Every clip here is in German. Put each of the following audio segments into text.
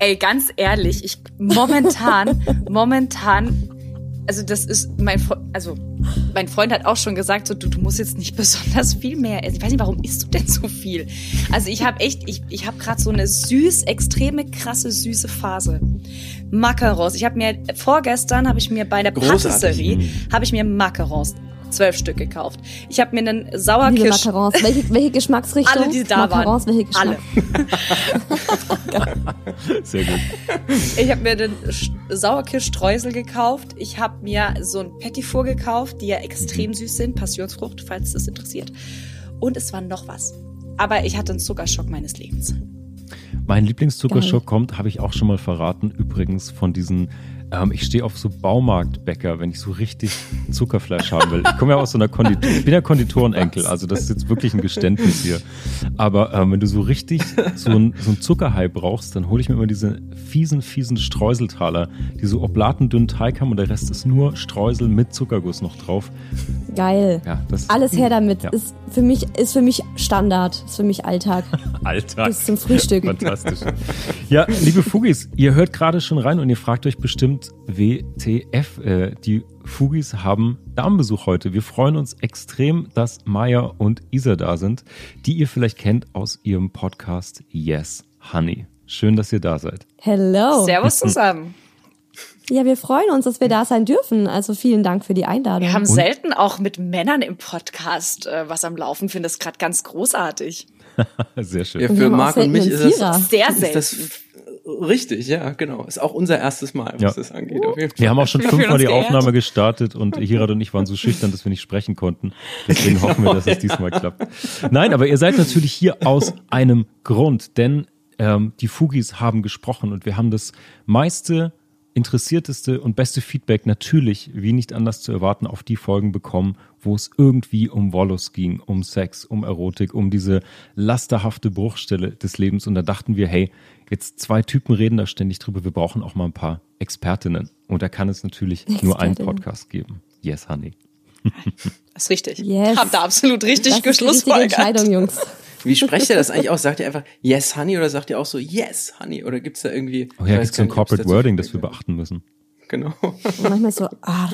Ey, ganz ehrlich, ich momentan, momentan, also das ist mein, also mein Freund hat auch schon gesagt, so du, du musst jetzt nicht besonders viel mehr essen. Ich weiß nicht, warum isst du denn so viel? Also ich habe echt, ich, ich habe gerade so eine süß, extreme, krasse, süße Phase. Macarons. Ich habe mir vorgestern habe ich mir bei der Großartig. Patisserie habe ich mir Macarons zwölf Stück gekauft. Ich habe mir einen Sauerkirsch. Welche, welche Geschmacksrichtung? alle, die da Macarons, waren, welche Geschmack? alle. Sehr gut. Ich habe mir den Sch- Sauerkirschstreusel gekauft. Ich habe mir so ein Petit Four gekauft, die ja extrem süß sind. Passionsfrucht, falls das interessiert. Und es war noch was. Aber ich hatte einen Zuckerschock meines Lebens. Mein Lieblingszuckerschock kommt, habe ich auch schon mal verraten, übrigens von diesen, ähm, ich stehe auf so Baumarktbäcker, wenn ich so richtig Zuckerfleisch haben will. Ich komme ja aus so einer Konditor, ich bin ja Konditorenenkel, also das ist jetzt wirklich ein Geständnis hier. Aber ähm, wenn du so richtig so ein, so ein Zuckerhai brauchst, dann hole ich mir immer diese fiesen, fiesen Streuseltaler, die so oblatendünnen Teig haben und der Rest ist nur Streusel mit Zuckerguss noch drauf. Geil. Ja, Alles her damit. Ja. Ist für mich, ist für mich Standard. Ist für mich Alltag. Alltag. Bis zum Frühstück. Fantastisch. Ja, liebe Fugis, ihr hört gerade schon rein und ihr fragt euch bestimmt, WTF, äh, die Fugis haben Damenbesuch heute. Wir freuen uns extrem, dass Maya und Isa da sind, die ihr vielleicht kennt aus ihrem Podcast Yes, Honey. Schön, dass ihr da seid. Hello. Servus zusammen. Ja, wir freuen uns, dass wir da sein dürfen. Also vielen Dank für die Einladung. Wir haben selten auch mit Männern im Podcast äh, was am Laufen. Finde das gerade ganz großartig. Sehr schön. Ja, Und für Marc und mich ist das. Sehr ist das selten. Richtig, ja, genau. Ist auch unser erstes Mal, was Ja. das angeht. Auf jeden Fall. Wir haben auch schon fünfmal die geehrt. Aufnahme gestartet und Hirat und ich waren so schüchtern, dass wir nicht sprechen konnten. Deswegen hoffen wir, dass es diesmal klappt. Nein, aber ihr seid natürlich hier aus einem Grund, denn ähm, die Fugis haben gesprochen und wir haben das meiste, interessierteste und beste Feedback natürlich, wie nicht anders zu erwarten, auf die Folgen bekommen, wo es irgendwie um Wollus ging, um Sex, um Erotik, um diese lasterhafte Bruchstelle des Lebens. Und da dachten wir, hey, jetzt zwei Typen reden da ständig drüber, wir brauchen auch mal ein paar Expertinnen. Und da kann es natürlich nur einen. Podcast geben. Yes, honey. Das ist richtig. Yes. Habt ihr absolut richtig das ist die richtige geschlussfolgert. Entscheidung, Jungs. Wie sprecht ihr das eigentlich aus? Sagt ihr einfach Yes, Honey oder sagt ihr auch so Yes, Honey? Oder gibt's da irgendwie. Oh ja, gibt so ein Corporate Wording, das wir beachten müssen. Genau. Manchmal so, arr,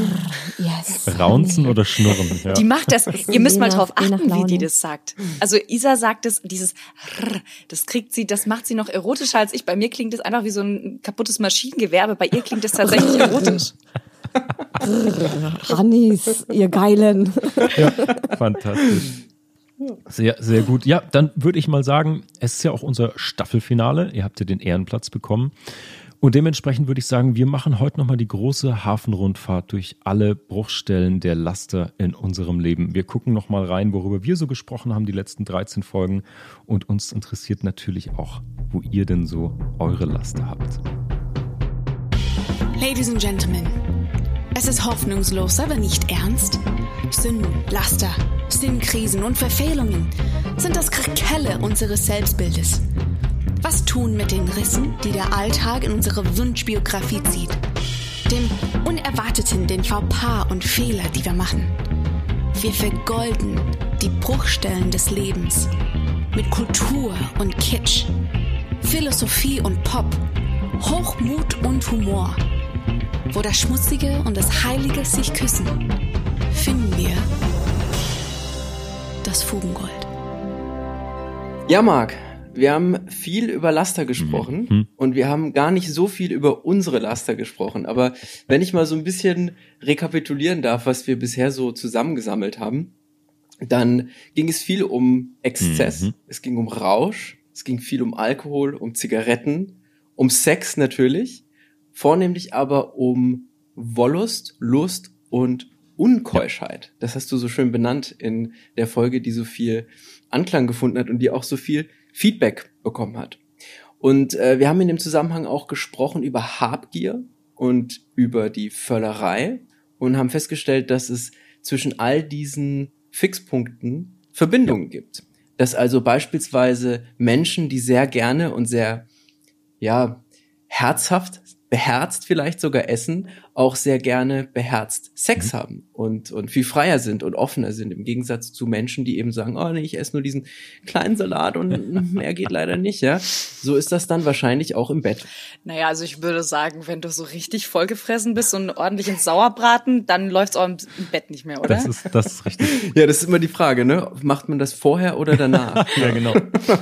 yes. Raunzen oder schnurren. Ja. Die macht das. Ihr müsst mal drauf achten, wie die das sagt. Also Isa sagt es, dieses Rrr, das kriegt sie, das macht sie noch erotischer als ich. Bei mir klingt es einfach wie so ein kaputtes Maschinengewehr, aber bei ihr klingt es tatsächlich erotisch. Hannis, ihr Geilen. Fantastisch. Sehr, sehr gut. Ja, dann würde ich mal sagen, es ist ja auch unser Staffelfinale. Ihr habt ja den Ehrenplatz bekommen. Und dementsprechend würde ich sagen, wir machen heute nochmal die große Hafenrundfahrt durch alle Bruchstellen der Laster in unserem Leben. Wir gucken nochmal rein, worüber wir so gesprochen haben, die letzten 13 Folgen. Und uns interessiert natürlich auch, wo ihr denn so eure Laster habt. Ladies and Gentlemen, es ist hoffnungslos, aber nicht ernst. Sünden, Laster, Sinnkrisen und Verfehlungen sind das Krakelle unseres Selbstbildes. Was tun mit den Rissen, die der Alltag in unsere Wunschbiografie zieht? Dem Unerwarteten, den Fauxpas und Fehler, die wir machen. Wir vergolden die Bruchstellen des Lebens mit Kultur und Kitsch, Philosophie und Pop, Hochmut und Humor. Wo das Schmutzige und das Heilige sich küssen, finden wir das Fugengold. Ja, Marc, wir haben viel über Laster gesprochen Mhm. und wir haben gar nicht so viel über unsere Laster gesprochen. Aber wenn ich mal so ein bisschen rekapitulieren darf, was wir bisher so zusammengesammelt haben, dann ging es viel um Exzess, Mhm. es ging um Rausch, es ging viel um Alkohol, um Zigaretten, um Sex natürlich, vornehmlich aber um Wollust, Lust und Unkeuschheit. Das hast du so schön benannt in der Folge, die so viel Anklang gefunden hat und die auch so viel Feedback bekommen hat. Und äh, wir haben in dem Zusammenhang auch gesprochen über Habgier und über die Völlerei und haben festgestellt, dass es zwischen all diesen Fixpunkten Verbindungen gibt. Dass also beispielsweise Menschen, die sehr gerne und sehr, ja, herzhaft beherzt vielleicht sogar essen, auch sehr gerne beherzt Sex Mhm. haben und, und viel freier sind und offener sind, im Gegensatz zu Menschen, die eben sagen, oh nee, ich esse nur diesen kleinen Salat und mehr geht leider nicht, ja. So ist das dann wahrscheinlich auch im Bett. Naja, also ich würde sagen, wenn du so richtig vollgefressen bist und ordentlich ins Sauerbraten, dann läuft's auch im Bett nicht mehr, oder? Das ist, das ist richtig. Ja, das ist immer die Frage, ne? Macht man das vorher oder danach? Ja, genau.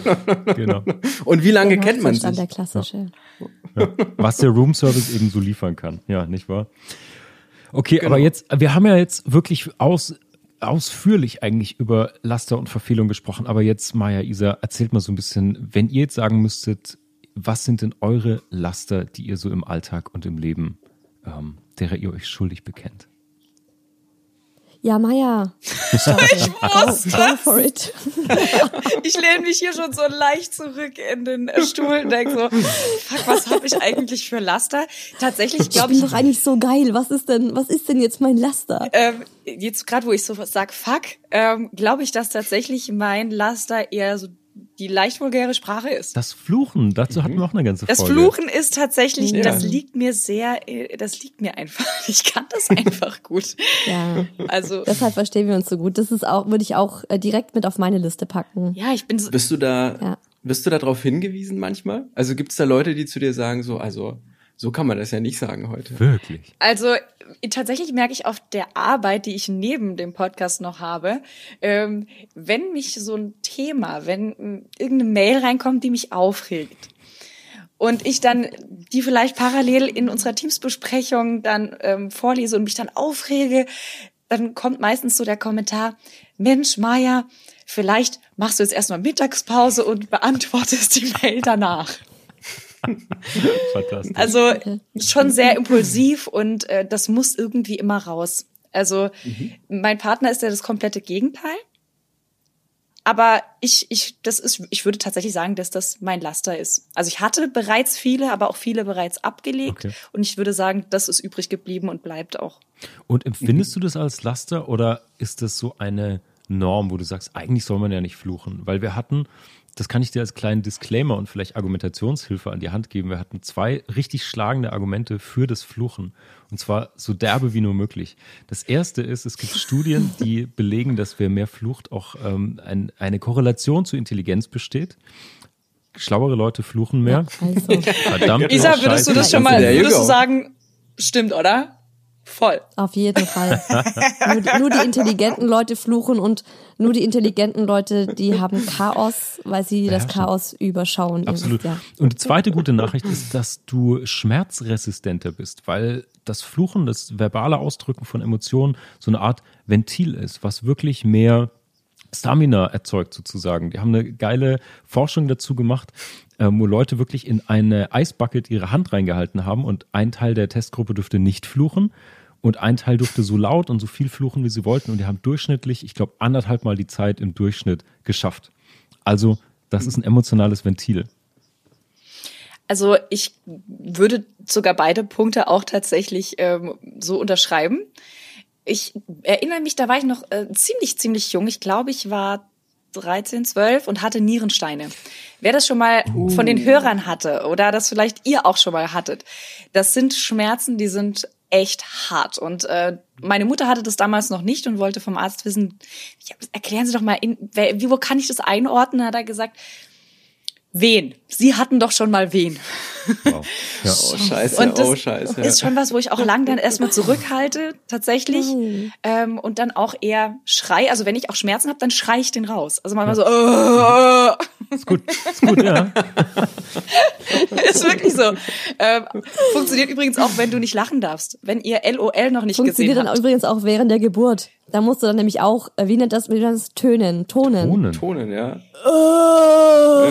genau. und wie lange Der kennt man sich? Der klassische. Was der Roomservice eben so liefern kann. Ja, nicht wahr? Okay, Genau. aber jetzt, wir haben ja jetzt wirklich aus, ausführlich eigentlich über Laster und Verfehlung gesprochen. Aber jetzt, Maja, Isa, erzählt mal so ein bisschen, wenn ihr jetzt sagen müsstet, was sind denn eure Laster, die ihr so im Alltag und im Leben, ähm, derer ihr euch schuldig bekennt? Ja, Maya. Starte. wusste go for it. Ich lehne mich hier schon so leicht zurück in den äh, Stuhl und denke so, fuck, was habe ich eigentlich für Laster? Tatsächlich Ich glaube bin ich, doch eigentlich so geil. Was ist denn, was ist denn jetzt mein Laster? ähm, jetzt gerade wo ich so sag, fuck, ähm, glaube ich, dass tatsächlich mein Laster eher so die leicht vulgäre Sprache ist. Das Fluchen, dazu hatten wir auch eine ganze Das Folge. Fluchen ist tatsächlich, Ja. das liegt mir sehr, äh, das liegt mir einfach. Ich kann das einfach gut. Ja. Also, Deshalb verstehen wir uns so gut. Das ist auch, würde ich auch äh, direkt mit auf meine Liste packen. ja, ich bin so, Bist du da, Ja. wirst du da drauf hingewiesen manchmal? Also gibt's da Leute, die zu dir sagen, so, also, so kann man das ja nicht sagen heute. Wirklich. Also tatsächlich merke ich auf der Arbeit, die ich neben dem Podcast noch habe, ähm, wenn mich so ein Thema, wenn mm, irgendeine Mail reinkommt, die mich aufregt und ich dann die vielleicht parallel in unserer Teamsbesprechung dann ähm, vorlese und mich dann aufrege, dann kommt meistens so der Kommentar, Mensch, Maja, vielleicht machst du jetzt erstmal Mittagspause und beantwortest die Mail danach. Fantastisch. Also schon sehr impulsiv und äh, das muss irgendwie immer raus. Also mein Partner ist ja das komplette Gegenteil. Aber ich, ich, das ist, ich würde tatsächlich sagen, dass das mein Laster ist. Also ich hatte bereits viele, aber auch viele bereits abgelegt. Okay. Und ich würde sagen, das ist übrig geblieben und bleibt auch. Und empfindest du das als Laster oder ist das so eine Norm, wo du sagst, eigentlich soll man ja nicht fluchen? Weil wir hatten, das kann ich dir als kleinen Disclaimer und vielleicht Argumentationshilfe an die Hand geben, wir hatten zwei richtig schlagende Argumente für das Fluchen. Und zwar so derbe wie nur möglich. Das erste ist, es gibt Studien, die belegen, dass wer mehr flucht, auch ähm, ein, eine Korrelation zu Intelligenz besteht. Schlauere Leute fluchen mehr. Also, Verdammt. Isa, würdest du das schon mal, würdest du sagen, stimmt, oder? Voll. auf jeden Fall. nur, die- nur die intelligenten Leute fluchen und nur die intelligenten Leute, die haben Chaos, weil sie das Beherrschen. Chaos überschauen. Absolut. Ja. Und die zweite gute Nachricht ist, dass du schmerzresistenter bist, weil das Fluchen, das verbale Ausdrücken von Emotionen so eine Art Ventil ist, was wirklich mehr Stamina erzeugt sozusagen. Die haben eine geile Forschung dazu gemacht, ähm, wo Leute wirklich in eine Eisbucket ihre Hand reingehalten haben und ein Teil der Testgruppe durfte nicht fluchen und ein Teil durfte so laut und so viel fluchen, wie sie wollten und die haben durchschnittlich, ich glaube, anderthalb Mal die Zeit im Durchschnitt geschafft. Also das ist ein emotionales Ventil. Also ich würde sogar beide Punkte auch tatsächlich ähm, so unterschreiben. Ich erinnere mich, da war ich noch äh, ziemlich, ziemlich jung. Ich glaube, ich war 13, 12 und hatte Nierensteine. Wer das schon mal von den Hörern hatte oder das vielleicht ihr auch schon mal hattet, das sind Schmerzen, die sind echt hart. Und äh, meine Mutter hatte das damals noch nicht und wollte vom Arzt wissen, ja, erklären Sie doch mal, in, wer, wie, wo kann ich das einordnen? Hat er gesagt, wen? Sie hatten doch schon mal wen. Wow. Ja. Oh, scheiße, Und das oh, scheiße. ist schon was, wo ich auch lang dann erstmal zurückhalte, tatsächlich. Nein. Ähm, und dann auch eher schrei. Also wenn ich auch Schmerzen habe, dann schrei ich den raus. Also manchmal so, äh, Ist gut, ist gut, ja. ist wirklich so. Ähm, funktioniert übrigens auch, wenn du nicht lachen darfst. Wenn ihr LOL noch nicht Funktioniert gesehen dann habt. übrigens auch während der Geburt. Da musst du dann nämlich auch, äh, wie nennt das, wie nennt das Tönen, Tonen. Bohnen. Tonen, ja. Oh,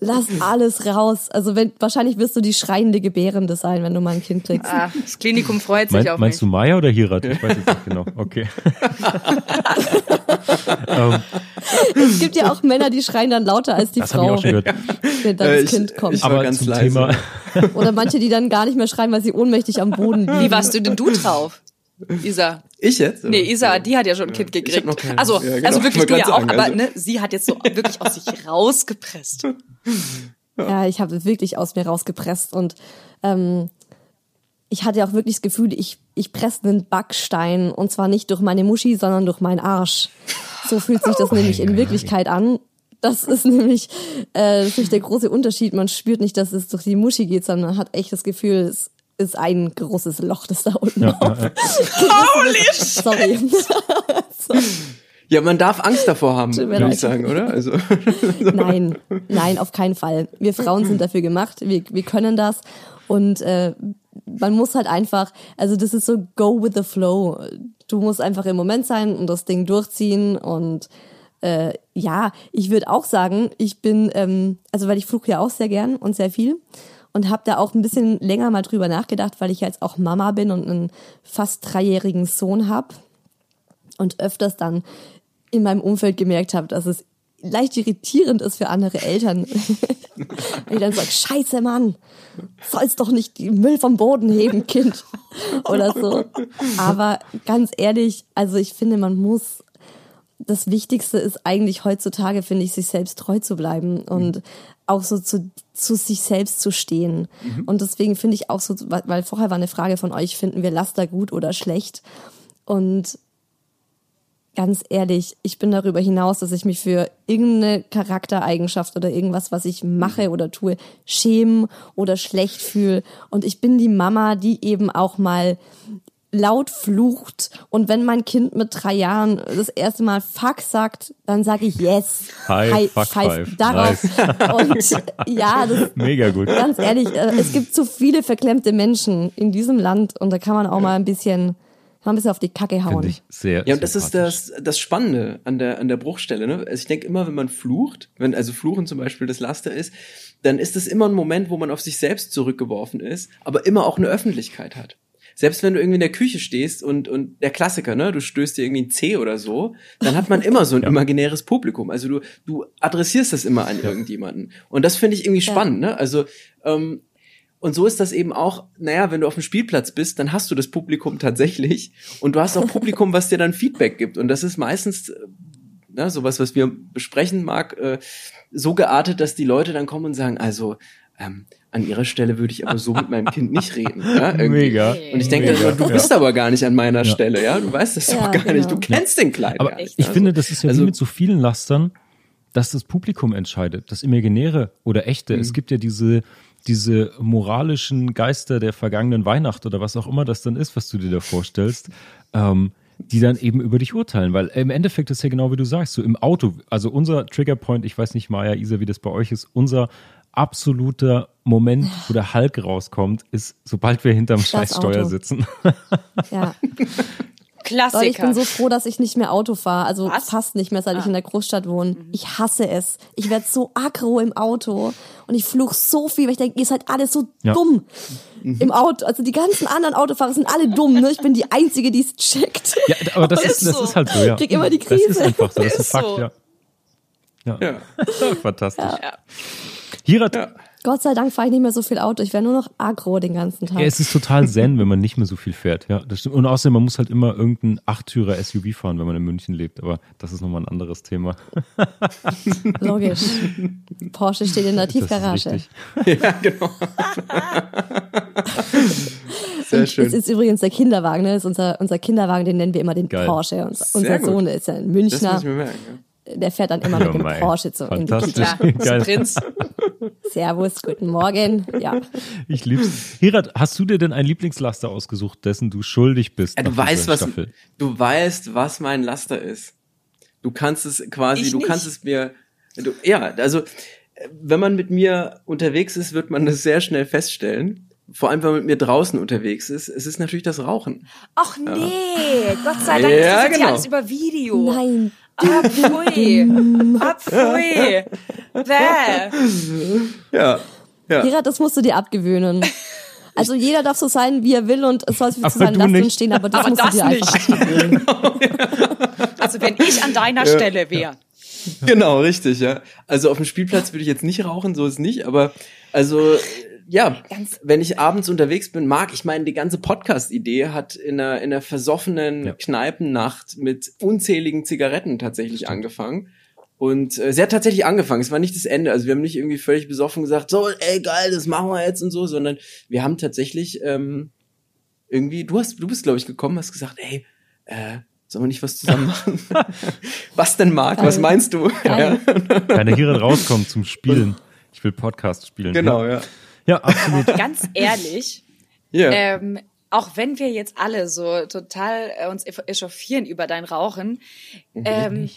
lass alles raus. Also wenn, wahrscheinlich wirst du die schreiende Gebärende sein, wenn du mal ein Kind kriegst. Ah, das Klinikum freut sich Mein, auf meinst du mich. Maya oder Hirat? Ich weiß es nicht genau. Okay. ähm, Es gibt ja auch Männer, die schreien dann lauter als die das habe ich Frau, auch schon gehört. wenn dann Äh, das ich- Kind kommt. ich- war Aber ganz zum leise. Thema, Oder manche, die dann gar nicht mehr schreien, weil sie ohnmächtig am Boden liegen. Wie warst du denn du drauf? Isa. Ich jetzt? Nee? Isa, die hat ja schon ein Kind Ich hab gekriegt. Also, Ja, genau. also Ich wirklich du ja grad auch, sagen, aber also- ne, sie hat jetzt so wirklich aus sich rausgepresst. Ja, ich habe wirklich aus mir rausgepresst und ähm, ich hatte auch wirklich das Gefühl, ich, ich presse einen Backstein und zwar nicht durch meine Muschi, sondern durch meinen Arsch. So fühlt sich das nämlich in Wirklichkeit an. Das ist nämlich äh, das ist der große Unterschied. Man spürt nicht, dass es durch die Muschi geht, sondern man hat echt das Gefühl, es ist ein großes Loch, das da unten Ja, auf. ja, ja. Holy shit! Sorry. Ja, man darf Angst davor haben, würde ich sagen, oder? Also, Nein, nein, auf keinen Fall. Wir Frauen sind dafür gemacht, wir, wir können das und äh, man muss halt einfach, also das ist so go with the flow. Du musst einfach im Moment sein und das Ding durchziehen und äh, ja, ich würde auch sagen, ich bin, ähm, also weil ich fluche ja auch sehr gern und sehr viel und habe da auch ein bisschen länger mal drüber nachgedacht, weil ich jetzt auch Mama bin und einen fast dreijährigen Sohn habe und öfters dann in meinem Umfeld gemerkt habe, dass es leicht irritierend ist für andere Eltern. Wenn ich dann sage, scheiße Mann, sollst doch nicht die Müll vom Boden heben, Kind. Oder so. Aber ganz ehrlich, also ich finde, man muss, das Wichtigste ist eigentlich heutzutage, finde ich, sich selbst treu zu bleiben und auch so zu, zu sich selbst zu stehen. Und deswegen finde ich auch so, weil weil vorher war eine Frage von euch, finden wir Laster gut oder schlecht? Und ganz ehrlich, ich bin darüber hinaus, dass ich mich für irgendeine Charaktereigenschaft oder irgendwas, was ich mache oder tue, schämen oder schlecht fühle. Und ich bin die Mama, die eben auch mal laut flucht und wenn mein Kind mit drei Jahren das erste Mal Fuck sagt, dann sage ich Yes. High Fuck Five. Darauf. Und ja, das, Mega gut. ganz ehrlich, äh, es gibt zu viele verklemmte Menschen in diesem Land und da kann man auch mal ein bisschen, mal ein bisschen auf die Kacke hauen. Ich sehr ja, und das ist das, das Spannende an der, an der Bruchstelle. Ne? Also ich denke immer, wenn man flucht, wenn also Fluchen zum Beispiel das Laster ist, dann ist es immer ein Moment, wo man auf sich selbst zurückgeworfen ist, aber immer auch eine Öffentlichkeit hat. Selbst wenn du irgendwie in der Küche stehst und, und der Klassiker, ne, du stößt dir irgendwie ein C oder so, dann hat man immer so ein imaginäres Publikum. Also du, du adressierst das immer an irgendjemanden. Und das finde ich irgendwie Ja. spannend, ne? Also, ähm, und so ist das eben auch, naja, wenn du auf dem Spielplatz bist, dann hast du das Publikum tatsächlich und du hast auch Publikum, was dir dann Feedback gibt. Und das ist meistens, äh, na, sowas, was wir besprechen mag, äh, so geartet, dass die Leute dann kommen und sagen, also, ähm, an ihrer Stelle würde ich aber so mit meinem Kind nicht reden. Ja, irgendwie. Mega. Und ich denke, Mega. du bist aber gar nicht an meiner Stelle, ja. Du weißt das Ja, doch gar nicht. genau. Du kennst den Kleinen Aber gar nicht. ich Also, finde, das ist ja also- wie mit so vielen Lastern, dass das Publikum entscheidet, das Imaginäre oder echte. Mhm. Es gibt ja diese, diese moralischen Geister der vergangenen Weihnacht oder was auch immer das dann ist, was du dir da vorstellst, ähm, die dann eben über dich urteilen. Weil im Endeffekt ist ja genau wie du sagst, so im Auto, also unser Triggerpoint, ich weiß nicht, Maya, Isa, wie das bei euch ist, unser absoluter Moment, wo der Hulk rauskommt, ist, sobald wir hinterm Scheißsteuer Auto. sitzen. Ja. Klassiker. Leute, ich bin so froh, dass ich nicht mehr Auto fahre. Also Was? fast nicht mehr, seit ich Ah. in der Großstadt wohne. Ich hasse es. Ich werde so aggro im Auto und ich fluch so viel, weil ich denke, ihr seid alle so Ja. dumm im Auto. Also die ganzen anderen Autofahrer sind alle dumm. Ne? Ich bin die Einzige, die es checkt. Ja, aber das Ist ist, das so. ist halt so, ja. Ich krieg immer die Das ist Krise. einfach so, das ist, Ist Fakt, so. ja. Ja. Ja. Fantastisch. Ja. Hirat, Ja. Gott sei Dank fahre ich nicht mehr so viel Auto. Ich wäre nur noch aggro den ganzen Tag. ja, es ist total zen, wenn man nicht mehr so viel fährt. Ja, das stimmt. Und außerdem, man muss halt immer irgendein Achttürer SUV fahren, wenn man in München lebt. Aber das ist nochmal ein anderes Thema. Logisch. Porsche steht in der Das Tiefgarage. ja, genau. Sehr Es schön. ist übrigens der Kinderwagen, ne? Das ist unser, unser Kinderwagen, den nennen wir immer den Geil. Porsche. Und Sehr unser gut. Sohn ist ja ein Das Münchner. muss ich mir merken. Ja. Der fährt dann immer Ja, mit dem mei. Porsche zu in die Fantastisch. Kita. Geil. Prinz. Servus, guten Morgen. Ja. Ich lieb's. Hirat, hast du dir denn ein Lieblingslaster ausgesucht, dessen du schuldig bist? Ja, du weißt, was, Staffel? du weißt, was mein Laster ist. Du kannst es quasi, Ich du nicht. kannst es mir, du, ja, also, wenn man mit mir unterwegs ist, wird man das sehr schnell feststellen. Vor allem, wenn man mit mir draußen unterwegs ist. Es ist natürlich das Rauchen. Ach nee, Gott sei Dank Ja, ist das genau. ja alles über Video. Nein. Abpfui. Abpfui. Bäh. Ja. Ja. Hira, das musst du dir abgewöhnen. Also jeder darf so sein, wie er will und es soll so Aber sein du lassen nicht. stehen, aber das Aber musst das du dir einfach nicht. abgewöhnen. Also wenn ich an deiner Stelle wäre. Genau, richtig, ja. Also auf dem Spielplatz würde ich jetzt nicht rauchen, so ist nicht, aber also ja, Ganz- wenn ich abends unterwegs bin, mag ich meine, die ganze Podcast-Idee hat in einer, in einer versoffenen Ja. Kneipennacht mit unzähligen Zigaretten tatsächlich angefangen. Und äh, sie hat tatsächlich angefangen. Es war nicht das Ende. Also wir haben nicht irgendwie völlig besoffen gesagt, so, ey geil, das machen wir jetzt und so, sondern wir haben tatsächlich ähm, irgendwie, du hast, du bist, glaube ich, gekommen, hast gesagt, ey, äh, sollen wir nicht was zusammen machen? was denn, Marc? Was meinst du? Geil. Kann er hierin rauskommen zum Spielen. Ich will Podcast spielen. Genau, ja. Ja, absolut. Ganz ehrlich, Ja. ähm, auch wenn wir jetzt alle so total äh, uns echauffieren über dein Rauchen, ähm,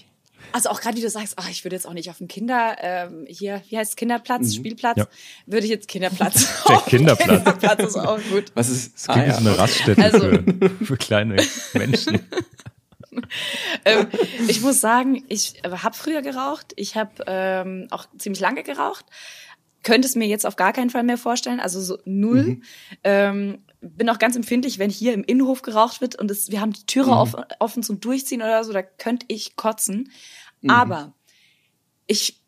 also auch gerade wie du sagst, ach, ich würde jetzt auch nicht auf dem Kinder, ähm, hier, wie heißt es, Kinderplatz, Spielplatz, Ja. würde ich jetzt Kinderplatz. Der Kinderplatz. Kinderplatz ist auch gut. was ist? Es klingt wie so eine Raststätte Also- für, für kleine Menschen. ähm, ich muss sagen, ich habe früher geraucht. Ich habe ähm, auch ziemlich lange geraucht. Könnte es mir jetzt auf gar keinen Fall mehr vorstellen. Also so null. Ähm, bin auch ganz empfindlich, wenn hier im Innenhof geraucht wird und es, wir haben die Türe offen, offen zum Durchziehen oder so, da könnte ich kotzen. Aber ich,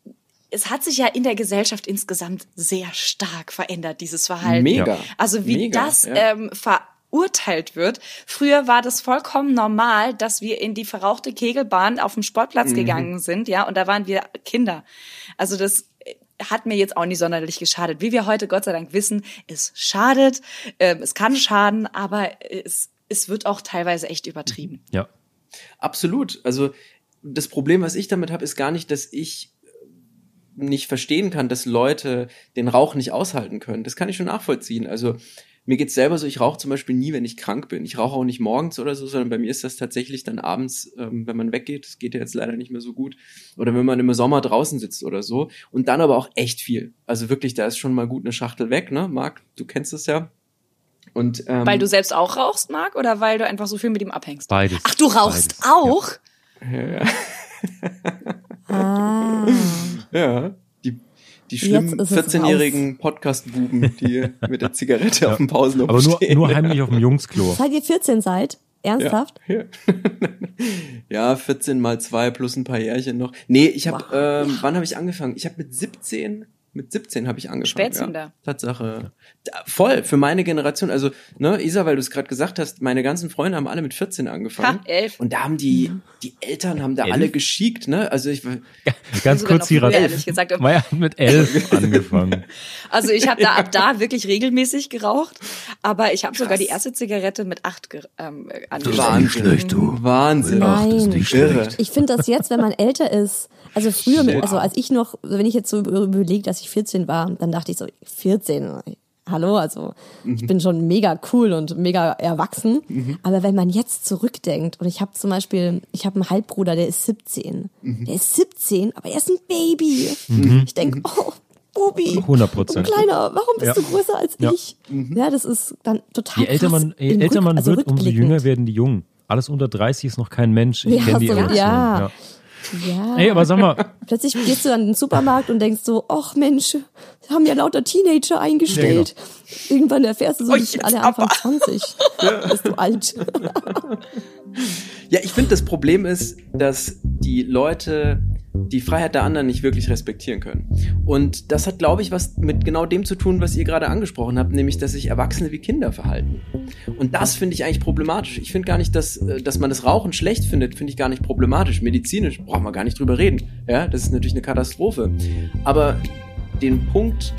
es hat sich ja in der Gesellschaft insgesamt sehr stark verändert, dieses Verhalten. Mega. Also wie Mega, das ja. ähm, verurteilt wird. Früher war das vollkommen normal, dass wir in die verrauchte Kegelbahn auf dem Mhm. Sportplatz gegangen sind, ja, und da waren wir Kinder. Also das hat mir jetzt auch nicht sonderlich geschadet. Wie wir heute Gott sei Dank wissen, es schadet, ähm, es kann schaden, aber es, es wird auch teilweise echt übertrieben. Ja. Absolut. Also das Problem, was ich damit habe, ist gar nicht, dass ich äh, nicht verstehen kann, dass Leute den Rauch nicht aushalten können. Das kann ich schon nachvollziehen. Also mir geht's selber so, ich rauche zum Beispiel nie, wenn ich krank bin. Ich rauche auch nicht morgens oder so, sondern bei mir ist das tatsächlich dann abends, ähm, wenn man weggeht. Das geht ja jetzt leider nicht mehr so gut. Oder wenn man im Sommer draußen sitzt oder so. Und dann aber auch echt viel. Also wirklich, da ist schon mal gut eine Schachtel weg, ne? Marc, du kennst es ja. Und, ähm, Weil du selbst auch rauchst, Marc, oder weil du einfach so viel mit ihm abhängst? Beides. Ach, du rauchst Beides. auch? Ah. Ja, die, schlimmen ist es 14-jährigen Podcast-Buben, die mit der Zigarette auf dem Pausenhof Aber nur, stehen. nur heimlich auf dem Jungsklo. Seit ihr 14 seid? Ernsthaft? Ja, ja 14 mal zwei plus ein paar Jährchen noch. Nee, ich habe, Wow. ähm, wann habe ich angefangen? Ich habe mit 17, mit 17 habe ich angefangen. Spätzünder. Ja, Tatsache. Da, voll, für meine Generation. Also, ne, Isa, weil du es gerade gesagt hast, meine ganzen Freunde haben alle mit 14 angefangen. Ha, elf. Und da haben die, die Eltern haben da Elf? alle geschiegt, ne? Also ich, Ganz sogar kurz, noch früher, ehrlich gesagt. Maya hat mit elf angefangen. Also ich habe da ab da wirklich regelmäßig geraucht, aber ich habe sogar die erste Zigarette mit acht ähm, angesteckt. Wahnsinn. Wahnsinn. Nein. Irre. Ich finde das jetzt, wenn man älter ist, also früher, mit, also als ich noch, wenn ich jetzt so überlege, dass ich 14 war, dann dachte ich so, 14, hallo, also ich bin schon mega cool und mega erwachsen. Aber wenn man jetzt zurückdenkt, und ich habe zum Beispiel, ich habe einen Halbbruder, der ist 17. Der ist 17, aber er ist ein Baby. Ich denke, oh, Bubi. 100 Prozent. Kleiner, warum bist Ja. du größer als Ja. ich? Ja, das ist dann total Je älter man, je älter Rück- man also wird, umso jünger werden die Jungen. Alles unter 30 ist noch kein Mensch. Ich Ja, kenne die so- Emotionen. ja. Ja. Ey, aber sag mal, Plötzlich gehst du in den Supermarkt und denkst so, ach Mensch, haben ja lauter Teenager eingestellt. Irgendwann erfährst du so, Oh, die sind alle Anfang 20. Bist du alt. Ja, ich finde, das Problem ist, dass die Leute die Freiheit der anderen nicht wirklich respektieren können. Und das hat, glaube ich, was mit genau dem zu tun, was ihr gerade angesprochen habt, nämlich, dass sich Erwachsene wie Kinder verhalten. Und das finde ich eigentlich problematisch. Ich finde gar nicht, dass, äh, dass man das Rauchen schlecht findet, finde ich gar nicht problematisch. Medizinisch brauchen wir gar nicht drüber reden. Ja, das ist natürlich eine Katastrophe. Aber den Punkt,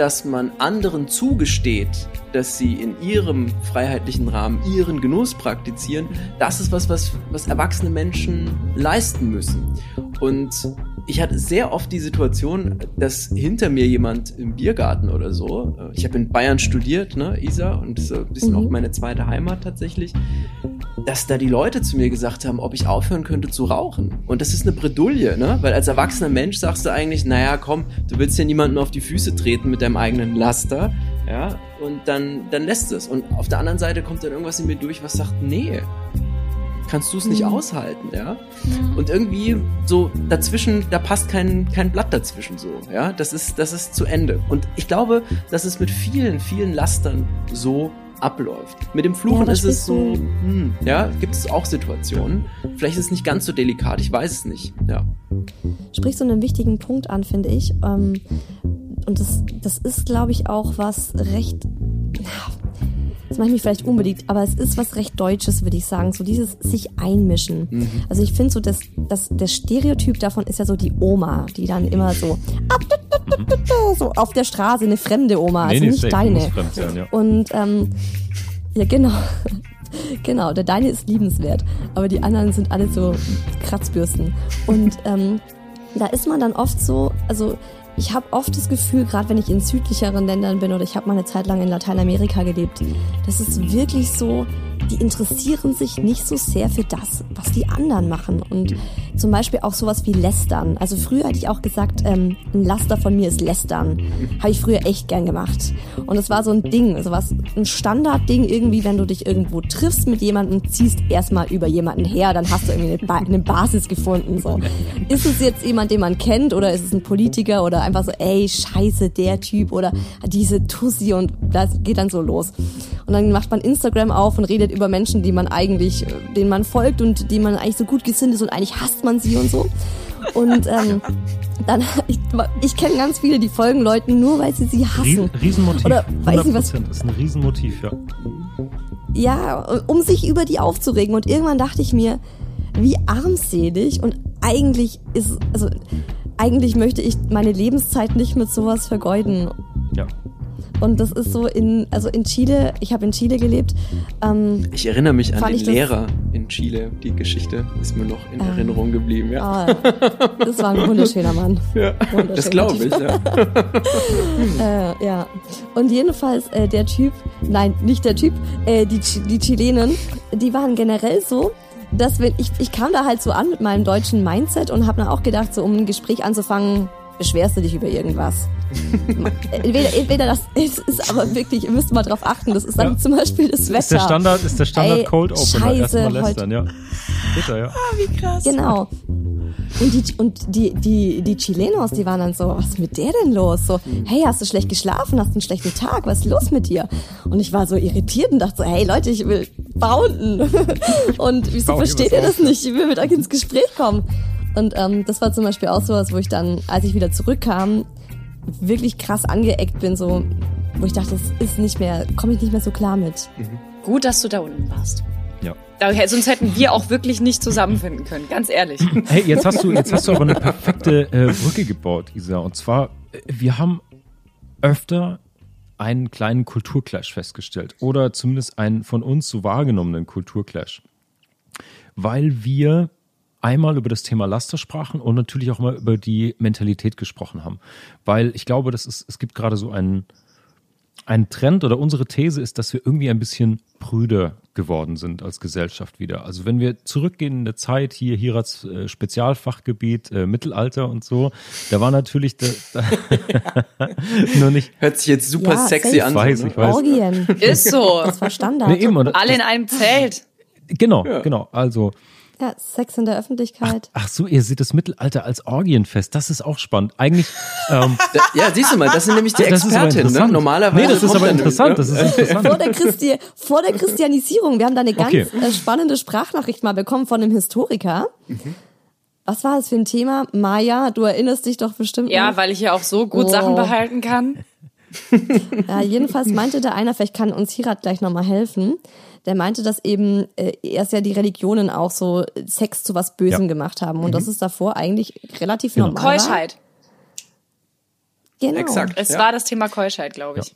dass man anderen zugesteht, dass sie in ihrem freiheitlichen Rahmen ihren Genuss praktizieren, das ist was, was, was erwachsene Menschen leisten müssen. Und ich hatte sehr oft die Situation, dass hinter mir jemand im Biergarten oder so, äh, ich habe in Bayern studiert, ne, Isa, und das ist ein bisschen Mhm. auch meine zweite Heimat tatsächlich, dass da die Leute zu mir gesagt haben, ob ich aufhören könnte zu rauchen. Und das ist eine Bredouille, ne? Weil als erwachsener Mensch sagst du eigentlich, naja, komm, du willst ja niemanden auf die Füße treten mit deinem eigenen Laster, ja? Und dann, dann lässt es. Und auf der anderen Seite kommt dann irgendwas in mir durch, was sagt, nee, kannst du es nicht Mhm. aushalten, ja? Und irgendwie so dazwischen, da passt kein, kein Blatt dazwischen so, ja? Das ist, das ist zu Ende. Und ich glaube, dass es mit vielen, vielen Lastern so abläuft. Mit dem Fluchen Ja, ist es so, hm, ja, gibt es auch Situationen. Vielleicht ist es nicht ganz so delikat, ich weiß es nicht, ja. Sprichst du einen wichtigen Punkt an, finde ich. Ähm, Und das, das ist, glaube ich, auch was recht, das mache ich mich vielleicht unbedingt, aber es ist was recht Deutsches, würde ich sagen. So dieses sich einmischen. Also ich finde so, dass, dass der Stereotyp davon ist ja so die Oma, die dann immer so, so auf der Straße, eine fremde Oma, also nicht deine. muss fremd sein, ja. Und ähm, Ja, genau. Genau, der deine ist liebenswert, aber die anderen sind alle so Kratzbürsten. Und ähm, da ist man dann oft so, also ich habe oft das Gefühl, gerade wenn ich in südlicheren Ländern bin oder ich habe mal eine Zeit lang in Lateinamerika gelebt, das ist wirklich so, die interessieren sich nicht so sehr für das, was die anderen machen. Und zum Beispiel auch sowas wie Lästern. Also früher hätte ich auch gesagt, ähm, ein Laster von mir ist Lästern. Habe ich früher echt gern gemacht. Und es war so ein Ding, also was ein Standardding irgendwie, wenn du dich irgendwo triffst mit jemandem, ziehst erstmal über jemanden her, dann hast du irgendwie eine, ba eine Basis gefunden. So. Ist es jetzt jemand, den man kennt oder ist es ein Politiker oder einfach so, ey, scheiße, der Typ oder diese Tussi und das geht dann so los. Und dann macht man Instagram auf und redet über Menschen, die man eigentlich, denen man folgt und die man eigentlich so gut gesinnt ist und eigentlich hasst man sie und so. Und ähm, dann, ich, ich kenne ganz viele, die folgen Leuten nur, weil sie sie hassen. Riesen, Riesenmotiv. Oder weiß ich was. 100% ist ein Riesenmotiv, ja. Ja, um sich über die aufzuregen. Und irgendwann dachte ich mir, wie armselig und eigentlich ist, also eigentlich möchte ich meine Lebenszeit nicht mit sowas vergeuden. Ja. Und das ist so in, also in Chile, ich habe in Chile gelebt. Ähm, Ich erinnere mich an den Lehrer in Chile. Die Geschichte ist mir noch in Erinnerung geblieben, ja. ah, das war ein wunderschöner Mann. ja. Wunderschöner Das glaube ich, ja. Äh, ja. Und jedenfalls äh, der Typ, nein, nicht der Typ, äh, die, die Chilenen, die waren generell so, dass wenn ich, ich kam da halt so an mit meinem deutschen Mindset und habe dann auch gedacht, so um ein Gespräch anzufangen, beschwerst du dich über irgendwas. entweder, entweder das es ist aber wirklich, ihr müsst mal drauf achten, das ist dann Ja. zum Beispiel das Wetter. Ist der Standard, ist der Standard Ey, Cold Opener. Scheiße, Erstmal heute- lästern, ja. Bitte, ja. Wie krass. Genau. Und die, und die, die, die Chilenos, die waren dann so, was ist mit der denn los? So, hey, hast du schlecht geschlafen? Hast du einen schlechten Tag? Was ist los mit dir? Und ich war so irritiert und dachte so, hey Leute, ich will bounden. Und wieso versteht ihr das nicht? Ich will mit euch ins Gespräch kommen. Und ähm, das war zum Beispiel auch sowas, wo ich dann, als ich wieder zurückkam, wirklich krass angeeckt bin, so, wo ich dachte, das ist nicht mehr, komme ich nicht mehr so klar mit. Gut, dass du da unten warst. Ja. Da, sonst hätten wir auch wirklich nicht zusammenfinden können, ganz ehrlich. Hey, jetzt hast du, jetzt hast du aber eine perfekte äh, Brücke gebaut, Isa. Und zwar, äh, wir haben öfter einen kleinen Kulturclash festgestellt. Oder zumindest einen von uns so wahrgenommenen Kulturclash. Weil wir einmal über das Thema Laster sprachen und natürlich auch mal über die Mentalität gesprochen haben. Weil ich glaube, das ist, es gibt gerade so einen, ein Trend oder unsere These ist, dass wir irgendwie ein bisschen prüder geworden sind als Gesellschaft wieder. Also wenn wir zurückgehen in der Zeit, hier Hirats äh, Spezialfachgebiet, äh, Mittelalter und so, da war natürlich da, da nur nicht, Hört sich jetzt super Ja, sexy safe. an. Weiß, so, ne? ich weiß. Orgien. Ist so. Das war Standard. nee, eben, oder, Alle in einem Zelt. genau, genau, also Ja, Sex in der Öffentlichkeit. Ach so, ihr seht das Mittelalter als Orgienfest. Das ist auch spannend. Eigentlich, ähm, Da, ja, siehst du mal, das sind nämlich die das Expertinnen. Ne? Normalerweise. Nee, das ist aber interessant. Das ist interessant. vor der, Christi vor der Christianisierung. Wir haben da eine ganz Okay. äh, spannende Sprachnachricht mal bekommen von einem Historiker. Was war das für ein Thema? Maja, du erinnerst dich doch bestimmt. Ja, noch. weil ich ja auch so gut Oh. Sachen behalten kann. ja, jedenfalls meinte der einer, vielleicht kann uns Hirat gleich nochmal helfen. Der meinte, dass eben äh, erst ja die Religionen auch so Sex zu was Bösem Ja. gemacht haben und dass es davor eigentlich relativ Genau. normal Keuschheit. war. Genau. Exakt. Es Ja. war das Thema Keuschheit, glaube ich.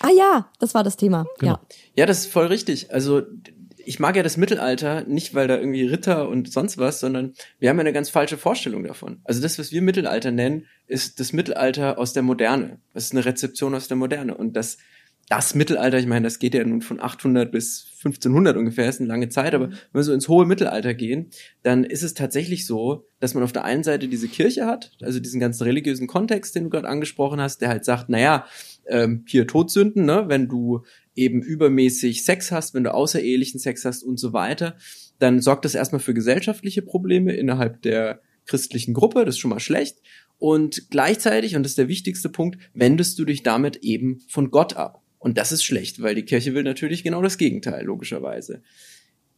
Ah ja, das war das Thema. Genau. Ja. Ja, das ist voll richtig. Also ich mag ja das Mittelalter nicht, weil da irgendwie Ritter und sonst was, sondern wir haben ja eine ganz falsche Vorstellung davon. Also das, was wir Mittelalter nennen, ist das Mittelalter aus der Moderne. Das ist eine Rezeption aus der Moderne. Und das, das Mittelalter, ich meine, das geht ja nun von 800 bis 1500 ungefähr, ist eine lange Zeit, aber wenn wir so ins hohe Mittelalter gehen, dann ist es tatsächlich so, dass man auf der einen Seite diese Kirche hat, also diesen ganzen religiösen Kontext, den du gerade angesprochen hast, der halt sagt, naja, ähm, hier Todsünden, ne, wenn du eben übermäßig Sex hast, wenn du außerehelichen Sex hast und so weiter, dann sorgt das erstmal für gesellschaftliche Probleme innerhalb der christlichen Gruppe, das ist schon mal schlecht. Und gleichzeitig, und das ist der wichtigste Punkt, wendest du dich damit eben von Gott ab. Und das ist schlecht, weil die Kirche will natürlich genau das Gegenteil, logischerweise.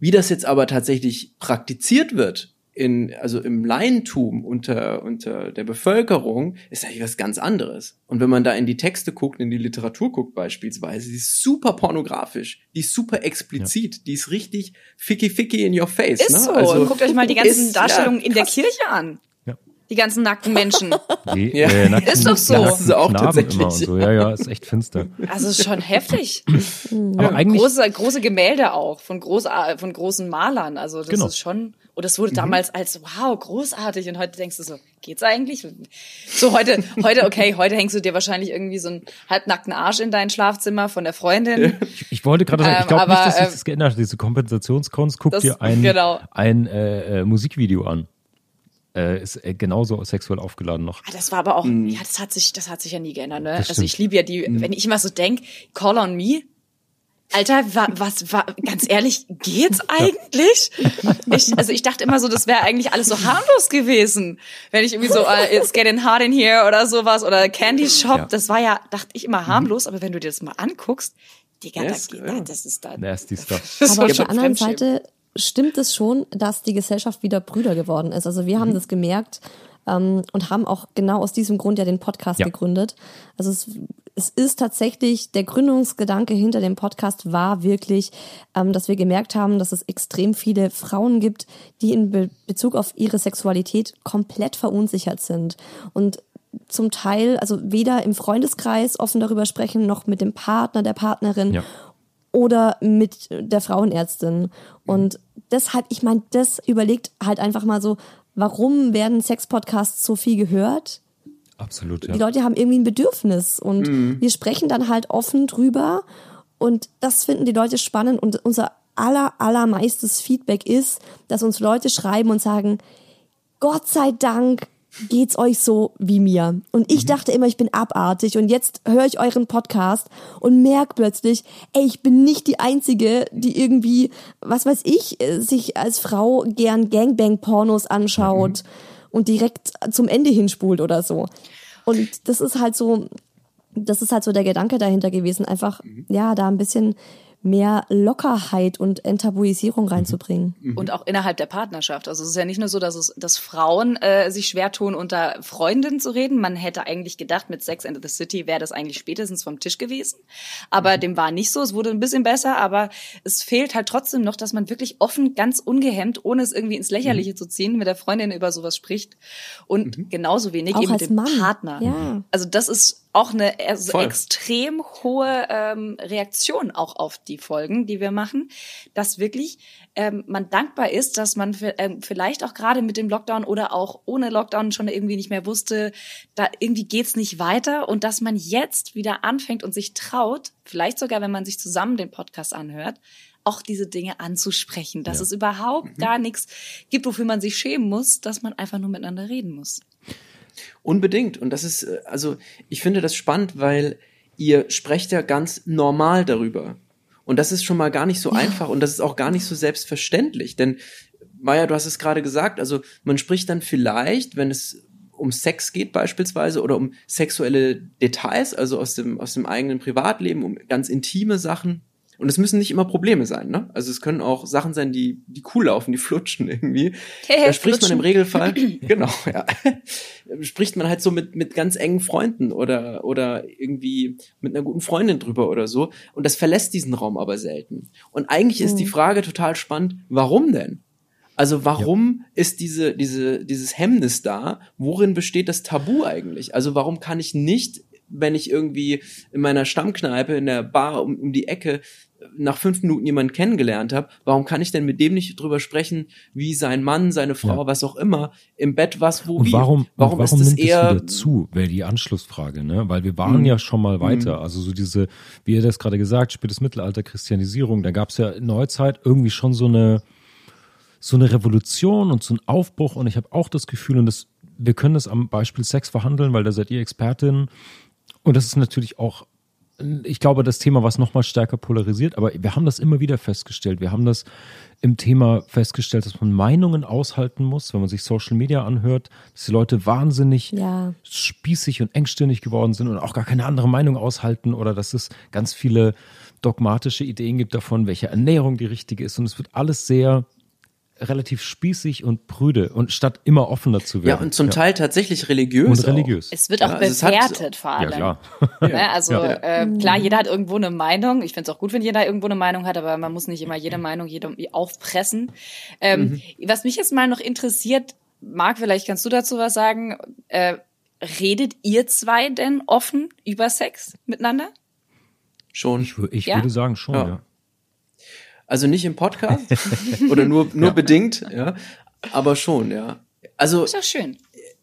Wie das jetzt aber tatsächlich praktiziert wird, in, also im Laientum unter, unter der Bevölkerung, ist eigentlich was ganz anderes. Und wenn man da in die Texte guckt, in die Literatur guckt beispielsweise, die ist super pornografisch, die ist super explizit, die ist richtig ficky ficky in your face. Ist ne? so. Also, Guckt euch mal die ganzen ist- Darstellungen ja, in der. Kirche an. Die ganzen nackten Menschen. Die, Ja. äh, nackten- Ist doch so. Das ist auch Knaben tatsächlich. Immer und so. Ja, ja, ist echt finster. Also ist schon heftig. Aber eigentlich, Große, große Gemälde auch von, groß, von großen Malern. Also das Genau. ist schon. Und das wurde damals als wow großartig. Und heute denkst du so, geht's eigentlich? So heute, heute okay, heute hängst du dir wahrscheinlich irgendwie so einen halbnackten Arsch in dein Schlafzimmer von der Freundin. ich wollte gerade sagen, ich Ähm, glaube nicht, aber, dass sich ähm, das geändert hat. Diese Kompensationskunst, guck das- dir ein, genau. ein äh, äh, Musikvideo an. Äh, ist äh, genauso sexuell aufgeladen noch. Ah, Das war aber auch, ja, das hat sich, das hat sich ja nie geändert, ne? Das Also ich liebe ja die, wenn ich immer so denk, Call on Me. Alter, wa, was war, ganz ehrlich, geht's eigentlich? Ich, also ich dachte immer so, das wäre eigentlich alles so harmlos gewesen. Wenn ich irgendwie so, äh, it's getting hard in here oder sowas oder Candy Shop, Ja. das war ja, dachte ich immer harmlos, aber wenn du dir das mal anguckst, Digga, Yes, da, ja. da, das ist da. Nasty stuff. Das Aber auf der anderen. Seite stimmt es schon, dass die Gesellschaft wieder Brüder geworden ist. Also Mhm. wir haben das gemerkt ähm, und haben auch genau aus diesem Grund ja den Podcast Ja. gegründet. Also es, es ist tatsächlich, der Gründungsgedanke hinter dem Podcast war wirklich, ähm, dass wir gemerkt haben, dass es extrem viele Frauen gibt, die in Be Bezug auf ihre Sexualität komplett verunsichert sind. Und zum Teil, also weder im Freundeskreis offen darüber sprechen, noch mit dem Partner, der Partnerin Ja. oder mit der Frauenärztin. Und deshalb, ich meine, das überlegt halt einfach mal so, warum werden Sex-Podcasts so viel gehört? Absolut, Die ja. Leute haben irgendwie ein Bedürfnis und wir sprechen dann halt offen drüber und das finden die Leute spannend und unser aller, allermeistes Feedback ist, dass uns Leute schreiben und sagen, Gott sei Dank geht's euch so wie mir. Und ich dachte immer, ich bin abartig. Und jetzt höre ich euren Podcast und merke plötzlich, ey, ich bin nicht die Einzige, die irgendwie, was weiß ich, äh, sich als Frau gern Gangbang-Pornos anschaut und direkt zum Ende hinspult oder so. Und das ist halt so, das ist halt so der Gedanke dahinter gewesen, einfach, ja, da ein bisschen mehr Lockerheit und Enttabuisierung reinzubringen. Und auch innerhalb der Partnerschaft. Also es ist ja nicht nur so, dass es, dass Frauen äh, sich schwer tun, unter Freundinnen zu reden. Man hätte eigentlich gedacht, mit Sex and the City wäre das eigentlich spätestens vom Tisch gewesen. Aber dem war nicht so. Es wurde ein bisschen besser, aber es fehlt halt trotzdem noch, dass man wirklich offen, ganz ungehemmt, ohne es irgendwie ins Lächerliche zu ziehen, mit der Freundin über sowas spricht. Und genauso wenig Auch eben mit dem Mann. Partner. Ja. Also das ist auch eine also Voll. extrem hohe ähm, Reaktion auch auf die Folgen, die wir machen, dass wirklich ähm, man dankbar ist, dass man ähm, vielleicht auch gerade mit dem Lockdown oder auch ohne Lockdown schon irgendwie nicht mehr wusste, da irgendwie geht's nicht weiter und dass man jetzt wieder anfängt und sich traut, vielleicht sogar, wenn man sich zusammen den Podcast anhört, auch diese Dinge anzusprechen, dass Ja. es überhaupt gar nichts gibt, wofür man sich schämen muss, dass man einfach nur miteinander reden muss. Unbedingt. Und das ist, äh, also ich finde das spannend, weil ihr sprecht ja ganz normal darüber. Und das ist schon mal gar nicht so einfach und das ist auch gar nicht so selbstverständlich. Denn, Maja, du hast es gerade gesagt, also man spricht dann vielleicht, wenn es um Sex geht beispielsweise oder um sexuelle Details, also aus dem, aus dem eigenen Privatleben, um ganz intime Sachen. Und es müssen nicht immer Probleme sein, ne? Also es können auch Sachen sein, die, die cool laufen, die flutschen irgendwie. Da spricht man im Flutschen. Regelfall, genau, ja. Spricht man halt so mit, mit ganz engen Freunden oder, oder irgendwie mit einer guten Freundin drüber oder so. Und das verlässt diesen Raum aber selten. Und eigentlich ist die Frage total spannend, warum denn? Also warum ist diese, diese, dieses Hemmnis da? Worin besteht das Tabu eigentlich? Also warum kann ich nicht, wenn ich irgendwie in meiner Stammkneipe, in der Bar um, um die Ecke nach fünf Minuten jemanden kennengelernt habe, warum kann ich denn mit dem nicht drüber sprechen, wie sein Mann, seine Frau, Ja. was auch immer, im Bett was, wo, Und wie? warum, und warum, warum ist das nimmt eher es wieder zu? Wäre die Anschlussfrage, ne? Weil wir waren Mhm. ja schon mal weiter. Also so diese, wie ihr das gerade gesagt, spätes Mittelalter, Christianisierung, da gab es ja in Neuzeit irgendwie schon so eine, so eine Revolution und so ein Aufbruch. Und ich habe auch das Gefühl, und das, wir können das am Beispiel Sex verhandeln, weil da seid ihr Expertin. Und das ist natürlich auch, ich glaube, das Thema, was nochmal stärker polarisiert, aber wir haben das immer wieder festgestellt. Wir haben das im Thema festgestellt, dass man Meinungen aushalten muss, wenn man sich Social Media anhört, dass die Leute wahnsinnig Ja. spießig und engstirnig geworden sind und auch gar keine andere Meinung aushalten oder dass es ganz viele dogmatische Ideen gibt davon, welche Ernährung die richtige ist. Und es wird alles sehr relativ spießig und prüde und statt immer offener zu werden. ja und zum Teil tatsächlich religiös. und auch. religiös. Es wird auch Ja, also bewertet vor ja, allem. klar. Ne? Also Ja. äh, klar, jeder hat irgendwo eine Meinung. Ich finde es auch gut, wenn jeder irgendwo eine Meinung hat, aber man muss nicht immer jede Meinung jedem aufpressen. Ähm, Was mich jetzt mal noch interessiert, Marc, vielleicht kannst du dazu was sagen. Äh, redet ihr zwei denn offen über Sex miteinander? Schon. Ich, ich Ja? würde sagen schon, Ja. Ja. Also nicht im Podcast oder nur, nur bedingt, ja. Aber schon, ja. Also Ist doch schön.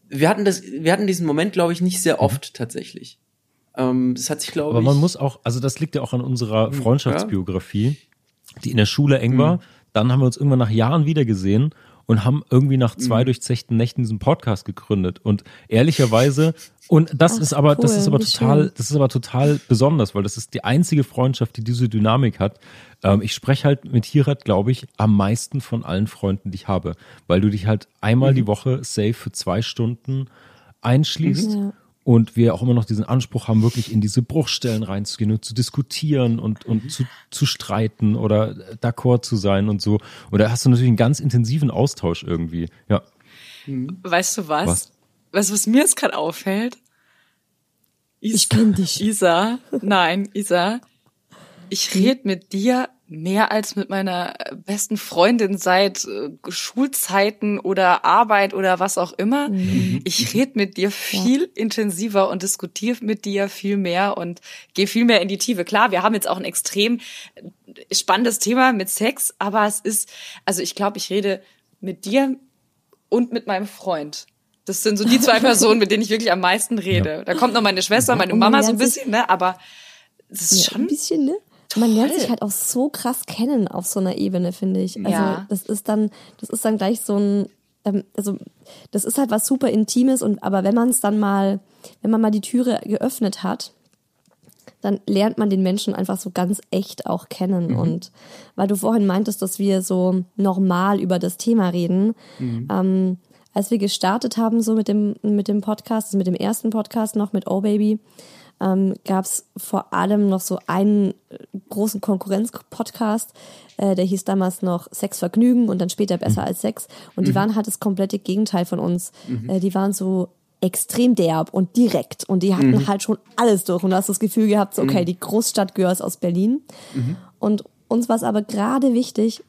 wir hatten das, wir hatten diesen Moment, glaube ich, nicht sehr oft tatsächlich. Ähm, das hat sich, glaube Aber ich. man muss auch, also das liegt ja auch an unserer Freundschaftsbiografie, die in der Schule eng war. Dann haben wir uns irgendwann nach Jahren wiedergesehen und haben irgendwie nach zwei durchzechten Nächten diesen Podcast gegründet. Und ehrlicherweise, und das Ach, ist aber, das cool, ist aber total, schön. das ist aber total besonders, weil das ist die einzige Freundschaft, die diese Dynamik hat. Ähm, ich spreche halt mit Hirat, glaube ich, am meisten von allen Freunden, die ich habe, weil du dich halt einmal die Woche safe für zwei Stunden einschließt. Ja. Und wir auch immer noch diesen Anspruch haben, wirklich in diese Bruchstellen reinzugehen und zu diskutieren und, und zu, zu streiten oder d'accord zu sein und so. Und da hast du natürlich einen ganz intensiven Austausch irgendwie. Ja. Weißt du was? Was? Weißt du, was mir jetzt gerade auffällt? Is Ich kenn dich. Isa, nein, Isa, ich rede mit dir mehr als mit meiner besten Freundin seit äh, Schulzeiten oder Arbeit oder was auch immer. Ich rede mit dir viel intensiver und diskutiere mit dir viel mehr und gehe viel mehr in die Tiefe. Klar, wir haben jetzt auch ein extrem äh, spannendes Thema mit Sex, aber es ist, also ich glaube, ich rede mit dir und mit meinem Freund. Das sind so die zwei Personen, mit denen ich wirklich am meisten rede. Da kommt noch meine Schwester, meine Mama so ein bisschen, ne? Aber das ist Ja, schon ein bisschen, ne? Man lernt toll. sich halt auch so krass kennen auf so einer Ebene, finde ich. Also Ja. das ist dann, das ist dann gleich so ein, ähm, also das ist halt was super Intimes und aber wenn man es dann mal, wenn man mal die Türe geöffnet hat, dann lernt man den Menschen einfach so ganz echt auch kennen. Und weil du vorhin meintest, dass wir so normal über das Thema reden, ähm, als wir gestartet haben, so mit dem, mit dem Podcast, also mit dem ersten Podcast noch mit Oh Baby, ähm, gab es vor allem noch so einen äh, großen Konkurrenz-Podcast, äh, der hieß damals noch Sex Vergnügen und dann später Besser als Sex. Und die waren halt das komplette Gegenteil von uns. Äh, die waren so extrem derb und direkt. Und die hatten halt schon alles durch. Und du hast das Gefühl gehabt, so, okay, die Großstadt-Girls aus Berlin. Und uns war es aber gerade wichtig,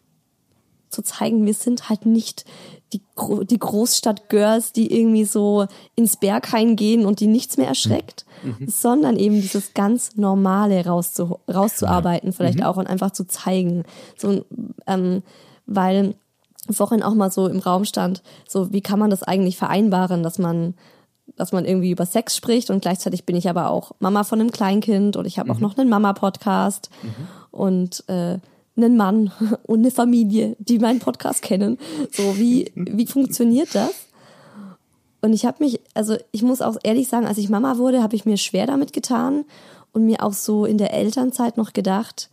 zu zeigen, wir sind halt nicht die, Gro die Großstadt-Girls, die irgendwie so ins Berghain gehen und die nichts mehr erschreckt, sondern eben dieses ganz Normale rauszu rauszuarbeiten, vielleicht auch und einfach zu zeigen. So, ähm, weil vorhin auch mal so im Raum stand, so wie kann man das eigentlich vereinbaren, dass man dass man irgendwie über Sex spricht und gleichzeitig bin ich aber auch Mama von einem Kleinkind und ich habe auch noch einen Mama-Podcast und äh, einen Mann und eine Familie, die meinen Podcast kennen. So, wie, wie funktioniert das? Und ich habe mich, also ich muss auch ehrlich sagen, als ich Mama wurde, habe ich mir schwer damit getan und mir auch so in der Elternzeit noch gedacht,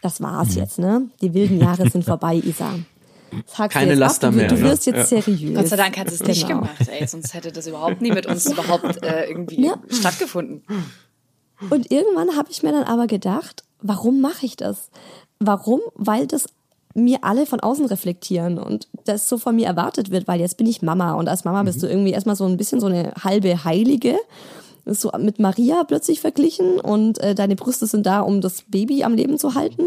das war's jetzt, ne? Die wilden Jahre sind vorbei, Isa. Sag's Keine Laster ab, du, mehr, Du ne? wirst jetzt Ja. seriös. Gott sei Dank hat es nicht Genau. gemacht, ey, sonst hätte das überhaupt nie mit uns überhaupt äh, irgendwie Ja. stattgefunden. Und irgendwann habe ich mir dann aber gedacht, warum mache ich das? Warum? Weil das mir alle von außen reflektieren und das so von mir erwartet wird, weil jetzt bin ich Mama und als Mama bist du irgendwie erstmal so ein bisschen so eine halbe Heilige, so mit Maria plötzlich verglichen und äh, deine Brüste sind da, um das Baby am Leben zu halten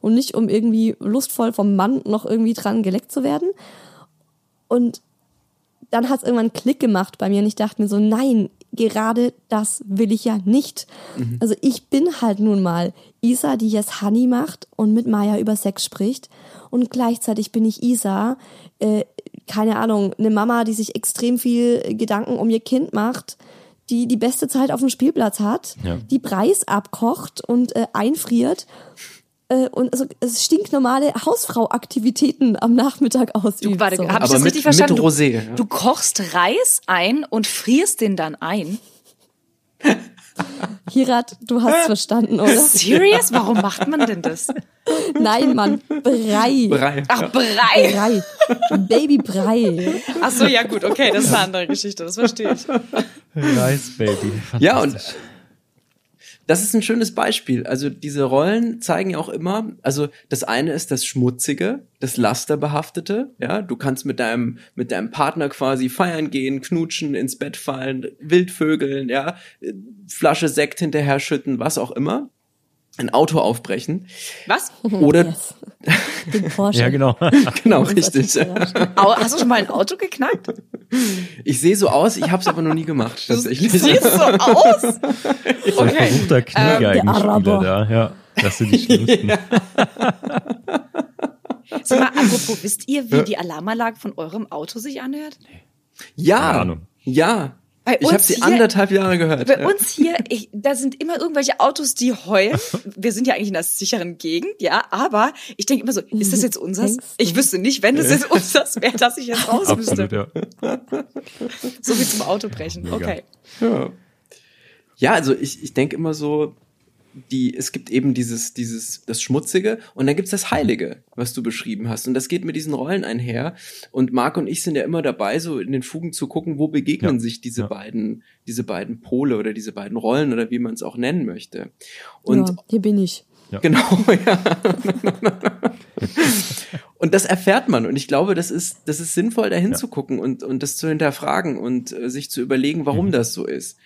und nicht um irgendwie lustvoll vom Mann noch irgendwie dran geleckt zu werden. Und dann hat es irgendwann einen Klick gemacht bei mir und ich dachte mir so, nein, gerade das will ich ja nicht. Also ich bin halt nun mal Isa, die jetzt Honey macht und mit Maya über Sex spricht und gleichzeitig bin ich Isa, äh, keine Ahnung, eine Mama, die sich extrem viel Gedanken um ihr Kind macht, die die beste Zeit auf dem Spielplatz hat, Ja. die Preis abkocht und äh, einfriert und also es stinknormale Hausfrau-Aktivitäten am Nachmittag ausübt. Du, warte, so. hab ich das mit- richtig verstanden? mit Rosé, ja. Du, du kochst Reis ein und frierst den dann ein. Hirat, du hast verstanden, oder? Serious? Warum macht man denn das? Nein, Mann, Brei. Brei. Ach, Brei. Brei. Babybrei. Ach so, ja gut, okay, das ist eine andere Geschichte, das verstehe ich. Nice, Baby. Ja, und. Das ist ein schönes Beispiel. Also diese Rollen zeigen ja auch immer, also das eine ist das Schmutzige, das Lasterbehaftete, ja, du kannst mit deinem, mit deinem Partner quasi feiern gehen, knutschen, ins Bett fallen, Wildvögeln, ja, Flasche Sekt hinterher schütten, was auch immer. Ein Auto aufbrechen. Was? Oder Yes. Den Porsche. Ja, genau. genau richtig. Hast du schon mal ein Auto geknackt? Ich sehe so aus, ich habe es aber noch nie gemacht tatsächlich. Du siehst so aus. So ein Okay. versuchter Ähm, Kniegeigenspieler Araber. da. Ja, das sind die schlimmsten. Sag mal, apropos, wisst ihr, wie die Alarmanlage von eurem Auto sich anhört? Ja, Keine Ahnung. ja. Bei Ich habe sie hier- anderthalb Jahre gehört. Bei ja. uns hier, ich, da sind immer irgendwelche Autos, die heulen. Wir sind ja eigentlich in einer sicheren Gegend, ja, aber ich denke immer so, ist das jetzt unseres? Ich wüsste nicht, wenn das jetzt unseres wäre, dass ich jetzt raus Absolut, müsste. ja. So wie zum Autobrechen. Mega. Okay. Ja, ja also ich, ich denke immer so, die, es gibt eben dieses, dieses, das Schmutzige und dann gibt's das Heilige, was du beschrieben hast. Und das geht mit diesen Rollen einher. Und Marc und ich sind ja immer dabei, so in den Fugen zu gucken, wo begegnen Ja. sich diese Ja. beiden, diese beiden Pole oder diese beiden Rollen oder wie man es auch nennen möchte. Und ja, hier bin ich. Genau, ja. und das erfährt man. Und ich glaube, das ist, das ist sinnvoll, da hinzugucken und, und das zu hinterfragen und äh, sich zu überlegen, warum Mhm. das so ist.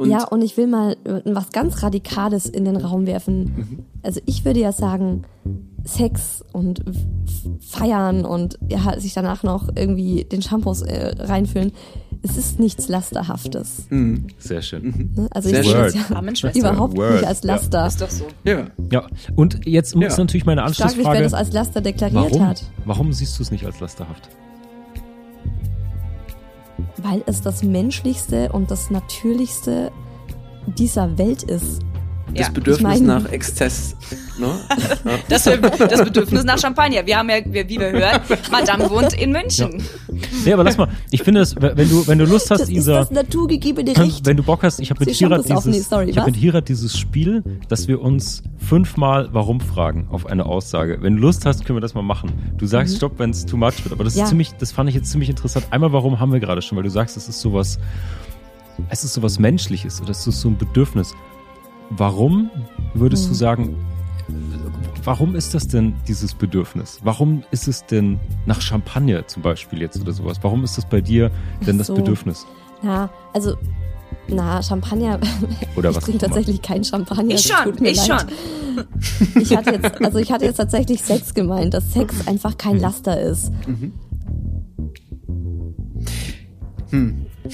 Und ja, und ich will mal äh, was ganz Radikales in den Raum werfen. Mhm. Also ich würde ja sagen, Sex und Feiern und ja, sich danach noch irgendwie den Shampoos äh, reinfüllen, es ist nichts Lasterhaftes. hm, Sehr schön. Ne? Also Sehr ich sehe es ja überhaupt Word. nicht als Ja. Laster. Ist doch so. ja. Ja, und jetzt muss Ja. natürlich meine Stark, wie wer Anschlussfrage. das als Laster deklariert Warum? hat. Warum siehst du es nicht als lasterhaft? Weil es das Menschlichste und das Natürlichste dieser Welt ist. Das Ja. Bedürfnis Ich mein- nach Exzess. Ne? Das, das Bedürfnis nach Champagner. Wir haben ja, wie wir hören, Madame wohnt in München. Nee, aber lass mal. Ich finde es, wenn du, wenn du Lust hast, Das ist Isa, das naturgegebene Recht. wenn du Bock hast, ich habe mit Hirat dieses, nicht, sorry, ich habe was? mit Hirat dieses Spiel, dass wir uns fünfmal warum fragen auf eine Aussage. Wenn du Lust hast, können wir das mal machen. Du sagst Stopp, wenn es too much wird, aber das Mhm. Ja. ist ziemlich, das fand ich jetzt ziemlich interessant. Einmal, warum haben wir gerade schon, weil du sagst, es ist sowas, es ist sowas Menschliches oder es ist so ein Bedürfnis. Warum würdest Mhm. du sagen, warum ist das denn dieses Bedürfnis? Warum ist es denn nach Champagner zum Beispiel jetzt oder sowas? Warum ist das bei dir denn Ach das so. Bedürfnis? Na, also, na, Champagner. Oder ich was trinke auch immer. tatsächlich keinen Champagner. Ich das schon, tut mir ich leid. schon. Ich hatte jetzt, also ich hatte jetzt tatsächlich Sex gemeint, dass Sex einfach kein Mhm. Laster ist.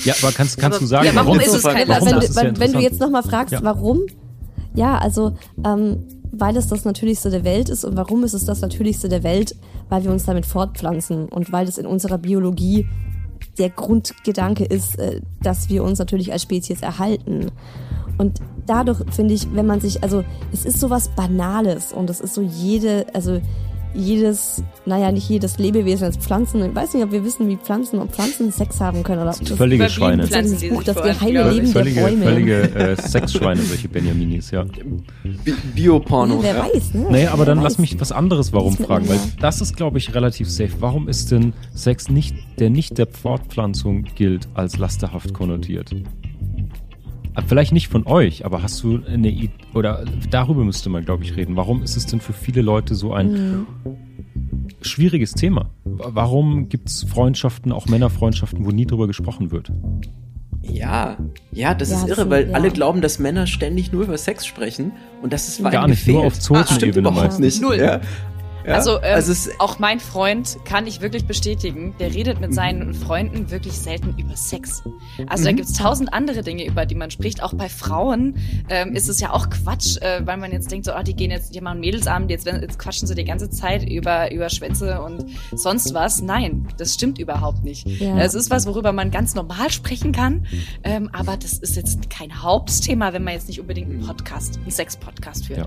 Ja, aber kannst, kannst du sagen, ja, warum warum, ist es kein? Laster? wenn, wenn, wenn du jetzt nochmal fragst, Ja. warum? Ja, also, ähm, weil es das Natürlichste der Welt ist. Und warum ist es das Natürlichste der Welt? Weil wir uns damit fortpflanzen und weil es in unserer Biologie der Grundgedanke ist, äh, dass wir uns natürlich als Spezies erhalten. Und dadurch finde ich, wenn man sich, also es ist sowas Banales und es ist so jede, also jedes, naja, nicht jedes Lebewesen als Pflanzen. Ich weiß nicht, ob wir wissen, wie Pflanzen, ob Pflanzen Sex haben können oder ob das Völlige Überwiegend Schweine. das Pflanzen, dieses Buch, das geheime Ja, Leben der völlige, Bäume. völlige äh, Sexschweine, solche Benjaminis, ja. Bi Bioporno. Wer ja. weiß, ne? Naja, aber dann Wer lass weiß. mich was anderes warum fragen, weil das ist, glaube ich, relativ safe. Warum ist denn Sex nicht, der nicht der Fortpflanzung gilt, als lasterhaft konnotiert? Ah, Vielleicht nicht von euch, aber hast du eine Idee, oder darüber müsste man, glaube ich, reden. Warum ist es denn für viele Leute so ein Mhm. schwieriges Thema? Wa- Warum gibt es Freundschaften, auch Männerfreundschaften, wo nie drüber gesprochen wird? Ja, ja, das Ja, ist irre, weil ja. alle glauben, dass Männer ständig nur über Sex sprechen und das ist Gar nicht, nur auf Zotenebene Zotenebene überhaupt nicht. Null. Ja. Ja? Also, ähm, also es, auch mein Freund kann ich wirklich bestätigen, der redet mit seinen Freunden wirklich selten über Sex. Also da Mhm. gibt's tausend andere Dinge, über die man spricht. Auch bei Frauen ähm, ist es ja auch Quatsch, äh, weil man jetzt denkt, so, ah, die gehen jetzt, die machen Mädelsabend, jetzt, jetzt quatschen sie die ganze Zeit über, über Schwänze und sonst was. Nein, das stimmt überhaupt nicht. Ja. Es ist was, worüber man ganz normal sprechen kann, ähm, aber das ist jetzt kein Hauptthema, wenn man jetzt nicht unbedingt einen Podcast, einen Sex-Podcast führt. Ja.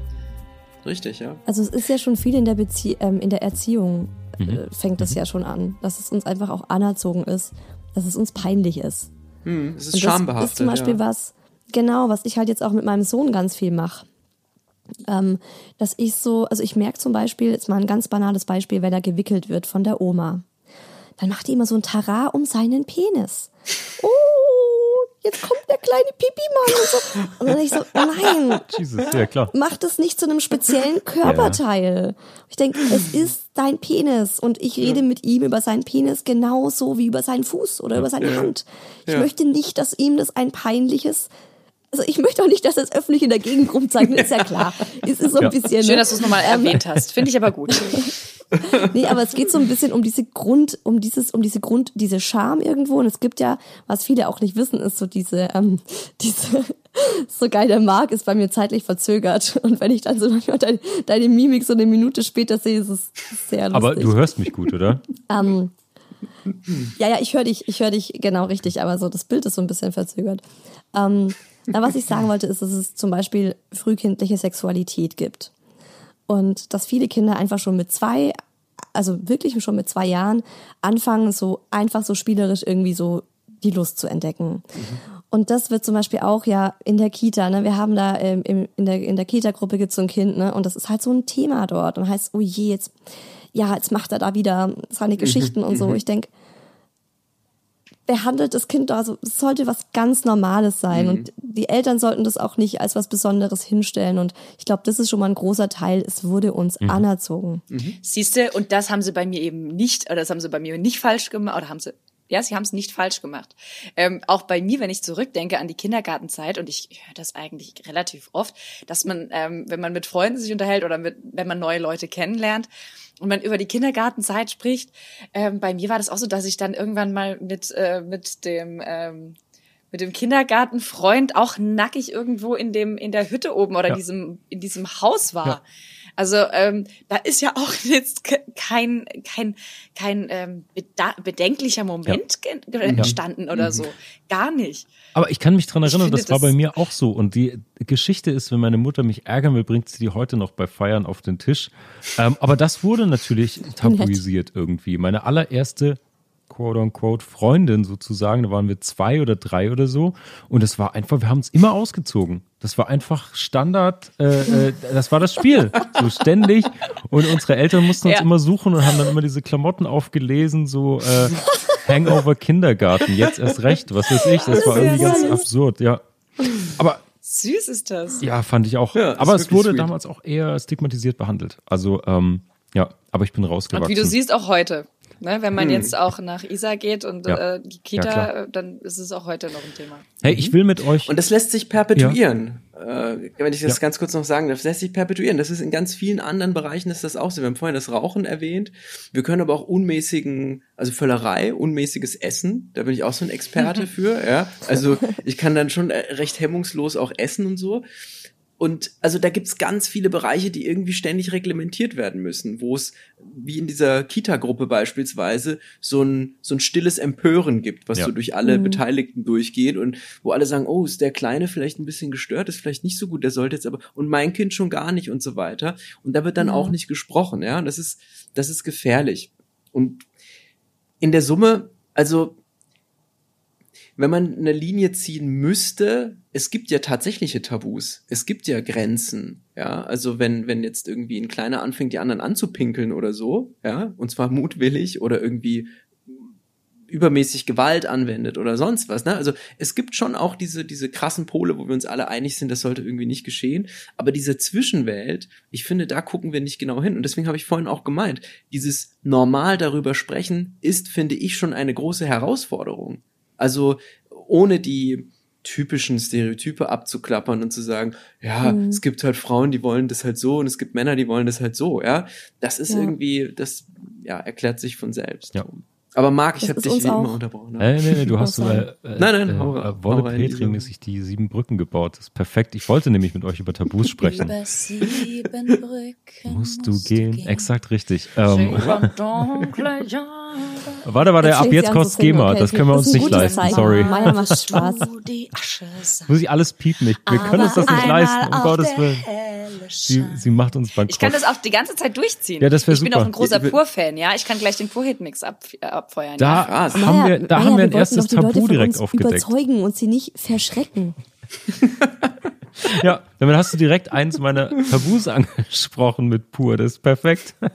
Richtig, ja. Also es ist ja schon viel in der Bezie ähm, in der Erziehung Mhm. äh, fängt es ja schon an, dass es uns einfach auch anerzogen ist, dass es uns peinlich ist. Hm, es ist Und das schambehaftet. ist zum Beispiel ja. was, genau, was ich halt jetzt auch mit meinem Sohn ganz viel mache. Ähm, dass ich so, also ich merke zum Beispiel, jetzt mal ein ganz banales Beispiel, wenn er gewickelt wird von der Oma. Dann macht die immer so ein Tara um seinen Penis. Oh, jetzt kommt der kleine Pipi-Mann und so. Und dann ich so, nein, Jesus, ja klar. mach das nicht zu einem speziellen Körperteil. Ich denke, es ist dein Penis und ich rede mit ihm über seinen Penis genauso wie über seinen Fuß oder über seine Hand. Ich Ja. möchte nicht, dass ihm das ein peinliches also ich möchte auch nicht, dass das öffentlich in der Gegend rumzeigen, ist ja klar. Es ist so ein Ja. bisschen. Schön, ne? dass du es nochmal Ähm, erwähnt hast. Finde ich aber gut. Nee, aber es geht so ein bisschen um diese Grund, um dieses, um diese Grund, diese Scham irgendwo. Und es gibt ja, was viele auch nicht wissen, ist so diese, ähm, diese, so geil, der Marc ist bei mir zeitlich verzögert. Und wenn ich dann so manchmal deine, deine Mimik so eine Minute später sehe, ist es sehr lustig. Aber du hörst mich gut, oder? Ähm, ja, ja, ich höre dich, ich höre dich genau richtig, aber so das Bild ist so ein bisschen verzögert. Ähm, na, was ich sagen wollte, ist, dass es zum Beispiel frühkindliche Sexualität gibt. Und dass viele Kinder einfach schon mit zwei, also wirklich schon mit zwei Jahren anfangen, so einfach so spielerisch irgendwie so die Lust zu entdecken. Und das wird zum Beispiel auch ja in der Kita, ne? Wir haben da ähm, im, in der, in der Kita-Gruppe gibt's so ein Kind, ne? Und das ist halt so ein Thema dort. Und heißt, oh je, jetzt, ja, jetzt macht er da wieder seine Geschichten und so. Ich denk behandelt das Kind da so, es sollte was ganz Normales sein. Und die Eltern sollten das auch nicht als was Besonderes hinstellen. Und ich glaube, das ist schon mal ein großer Teil. Es wurde uns anerzogen. Siehst du, und das haben sie bei mir eben nicht, oder das haben sie bei mir nicht falsch gemacht, oder haben sie, ja, sie haben es nicht falsch gemacht. Ähm, auch bei mir, wenn ich zurückdenke an die Kindergartenzeit, und ich höre das eigentlich relativ oft, dass man, ähm, wenn man mit Freunden sich unterhält oder mit, wenn man neue Leute kennenlernt und man über die Kindergartenzeit spricht, ähm, bei mir war das auch so, dass ich dann irgendwann mal mit, äh, mit dem, ähm, mit dem Kindergartenfreund auch nackig irgendwo in dem in der Hütte oben oder Ja. diesem in diesem Haus war. Ja. Also ähm, da ist ja auch jetzt ke- kein kein kein ähm, bedenklicher Moment ge- entstanden oder so, gar nicht. Aber ich kann mich dran Ich erinnern, finde das war das- bei mir auch so. Und die Geschichte ist, wenn meine Mutter mich ärgern will, bringt sie die heute noch bei Feiern auf den Tisch. Ähm, aber das wurde natürlich tabuisiert irgendwie. Meine allererste quote-unquote Freundin sozusagen, da waren wir zwei oder drei oder so. Und es war einfach, wir haben uns immer ausgezogen. Das war einfach Standard, äh, äh, das war das Spiel. So ständig. Und unsere Eltern mussten uns Ja. immer suchen und haben dann immer diese Klamotten aufgelesen, so äh, Hangover Kindergarten, jetzt erst recht, was weiß ich. Das war irgendwie ganz absurd, ja. Aber Süß ist das. ja, fand ich auch. Ja, aber es wurde sweet. damals auch eher stigmatisiert behandelt. Also, ähm, ja, aber ich bin Und rausgewachsen. wie du siehst auch heute. Ne, wenn man jetzt auch nach Isa geht und. Ja. äh, die Kita, Ja, äh, dann ist es auch heute noch ein Thema. hey, ich will mit euch. Und das lässt sich perpetuieren. Äh, wenn ich das Ja. ganz kurz noch sagen darf, das lässt sich perpetuieren. Das ist in ganz vielen anderen Bereichen ist das auch so. Wir haben vorhin das Rauchen erwähnt. Wir können aber auch unmäßigen, also Völlerei, unmäßiges Essen. Da bin ich auch so ein Experte für. Ja, also ich kann dann schon äh, recht hemmungslos auch essen und so. Und also da gibt's ganz viele Bereiche, die irgendwie ständig reglementiert werden müssen, wo es, wie in dieser Kita-Gruppe beispielsweise, so ein, so ein stilles Empören gibt, was Ja. so durch alle Beteiligten durchgeht und wo alle sagen, oh, ist der Kleine vielleicht ein bisschen gestört, ist vielleicht nicht so gut, der sollte jetzt aber, und mein Kind schon gar nicht und so weiter. Und da wird dann auch nicht gesprochen, ja, und das ist, das ist gefährlich. Und in der Summe, also wenn man eine Linie ziehen müsste, es gibt ja tatsächliche Tabus. Es gibt ja Grenzen. Ja, also wenn, wenn jetzt irgendwie ein Kleiner anfängt, die anderen anzupinkeln oder so, ja, und zwar mutwillig oder irgendwie übermäßig Gewalt anwendet oder sonst was, ne? Also es gibt schon auch diese, diese krassen Pole, wo wir uns alle einig sind, das sollte irgendwie nicht geschehen. Aber diese Zwischenwelt, ich finde, da gucken wir nicht genau hin. Und deswegen habe ich vorhin auch gemeint, dieses normal darüber sprechen ist, finde ich, schon eine große Herausforderung. Also ohne die typischen Stereotype abzuklappern und zu sagen, ja, es gibt halt Frauen, die wollen das halt so und es gibt Männer, die wollen das halt so, ja. Das ist Ja. irgendwie, das ja, erklärt sich von selbst. Ja. Aber Marc, ich habe dich wie immer unterbrochen. ne? Äh, nee, nee, du hast so, Nein, äh, äh, nein, äh, äh, Wolle. Petri-mäßig die sieben Brücken gebaut. Das ist perfekt. Ich wollte nämlich mit euch über Tabus sprechen. Über sieben Brücken Musst du gehen. Exakt richtig. Ähm, warte, warte, ab jetzt kostet singen, GEMA. okay. Das können wir Das uns nicht leisten. Zeichen. Sorry. Meiner macht Spaß. Muss ich alles piepen? Ich, wir können uns das nicht leisten, um Gottes Willen. Sie, sie macht uns bankrott. Ich kann das auch die ganze Zeit durchziehen. Ja, das wär Ich bin super. auch ein großer Pur-Fan, ja. Ich kann gleich den Pur-Hit-Mix ab, äh, abfeuern. da Krass. haben wir, da Maja, haben wir ein erstes Tabu direkt uns aufgedeckt. Überzeugen und sie nicht verschrecken. Ja, damit hast du direkt eins meiner Tabus angesprochen mit pur. Das ist perfekt. ja.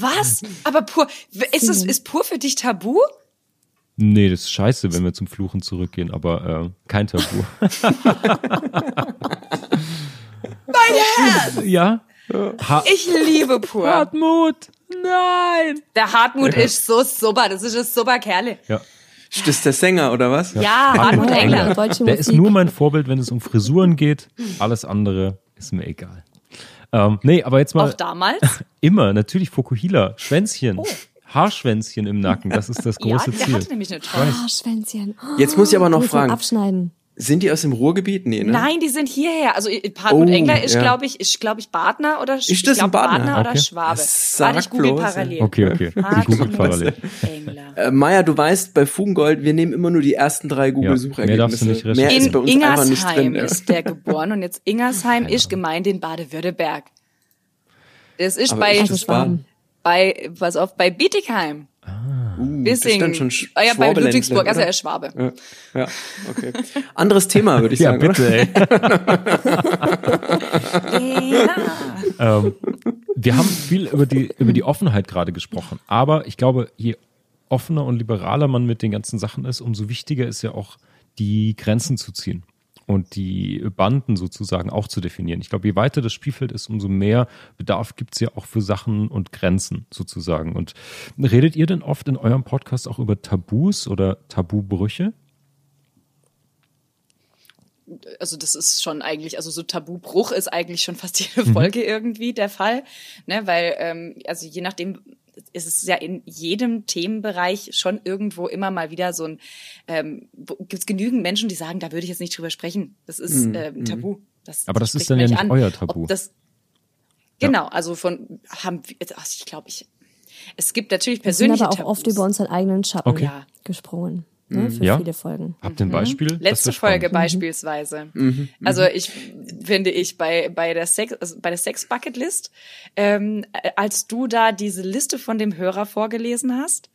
Was? Aber Pur, ist es, ist Pur für dich Tabu? Nee, das ist scheiße, wenn wir zum Fluchen zurückgehen, aber äh, kein Tabu. Mein Herz! ja? Ha Ich liebe Pur. Hartmut! Nein! Der Hartmut ist so super. Das ist ein super Kerle. Ja. Das ist der Sänger, oder was? Ja, Hartmut Ja, Engler. Deutsche Der Musik. ist nur mein Vorbild, wenn es um Frisuren geht. Alles andere ist mir egal. Ähm, nee, aber jetzt mal Auch damals? immer, natürlich Fokuhila, Schwänzchen, Haarschwänzchen im Nacken, das ist das Oh. Ja, große der Ziel. hatte nämlich eine tolle. Ah, Schwänzchen. Jetzt muss ich aber noch fragen, Abschneiden. Sind die aus dem Ruhrgebiet? Nee, ne? Nein, die sind hierher. Also Hartmut Oh, Engler ist, ja. glaube ich, ist, glaube ich, Badner oder Sch- Ist das ich glaub, Badner? oder Okay. Schwabe. Sag Warte, ich google bloß, parallel. Okay, okay. Die Hartmut parallel. Engler. Äh, Maja, du weißt, bei Fugengold, wir nehmen immer nur die ersten drei Google-Suchergebnisse. mehr darfst du nicht recherchieren. Mehr ist bei In uns einfach nicht Ingersheim drin. ja. ist der geboren und jetzt Ingersheim ist Gemeinde in Baden-Württemberg. Das ist Aber bei, ist das bei, pass auf, bei Bietigheim. Uh, das ist Bissing. dann schon Sch ah ja, bei Ludwigsburg, also er ist Schwabe. Ja, ja, okay. Anderes Thema, würde ich Ja, sagen. bitte, ey. ähm, wir haben viel über die, über die Offenheit gerade gesprochen. Aber ich glaube, je offener und liberaler man mit den ganzen Sachen ist, umso wichtiger ist ja auch, die Grenzen zu ziehen und die Banden sozusagen auch zu definieren. Ich glaube, je weiter das Spielfeld ist, umso mehr Bedarf gibt es ja auch für Sachen und Grenzen sozusagen. Und redet ihr denn oft in eurem Podcast auch über Tabus oder Tabubrüche? also das ist schon eigentlich, also so Tabubruch ist eigentlich schon fast jede Folge irgendwie der Fall, ne, weil ähm, also je nachdem ist es ja in jedem Themenbereich schon irgendwo immer mal wieder so ein, ähm, gibt es genügend Menschen, die sagen, da würde ich jetzt nicht drüber sprechen. Das ist ähm, Tabu. Das, Aber das ist dann ja nicht euer Tabu. Das, genau, also von haben wir, also ich glaube, ich es gibt natürlich Wir sind persönliche aber auch Tabus. oft über unseren eigenen Schatten Okay. Ja. gesprungen. Ne, für Ja. viele Folgen. Habt ihr ein Beispiel? Mhm. Letzte wär spannend. Folge beispielsweise. Also ich finde ich bei bei der Sex also bei der Sex Bucket List, ähm, äh, als du da diese Liste von dem Hörer vorgelesen hast,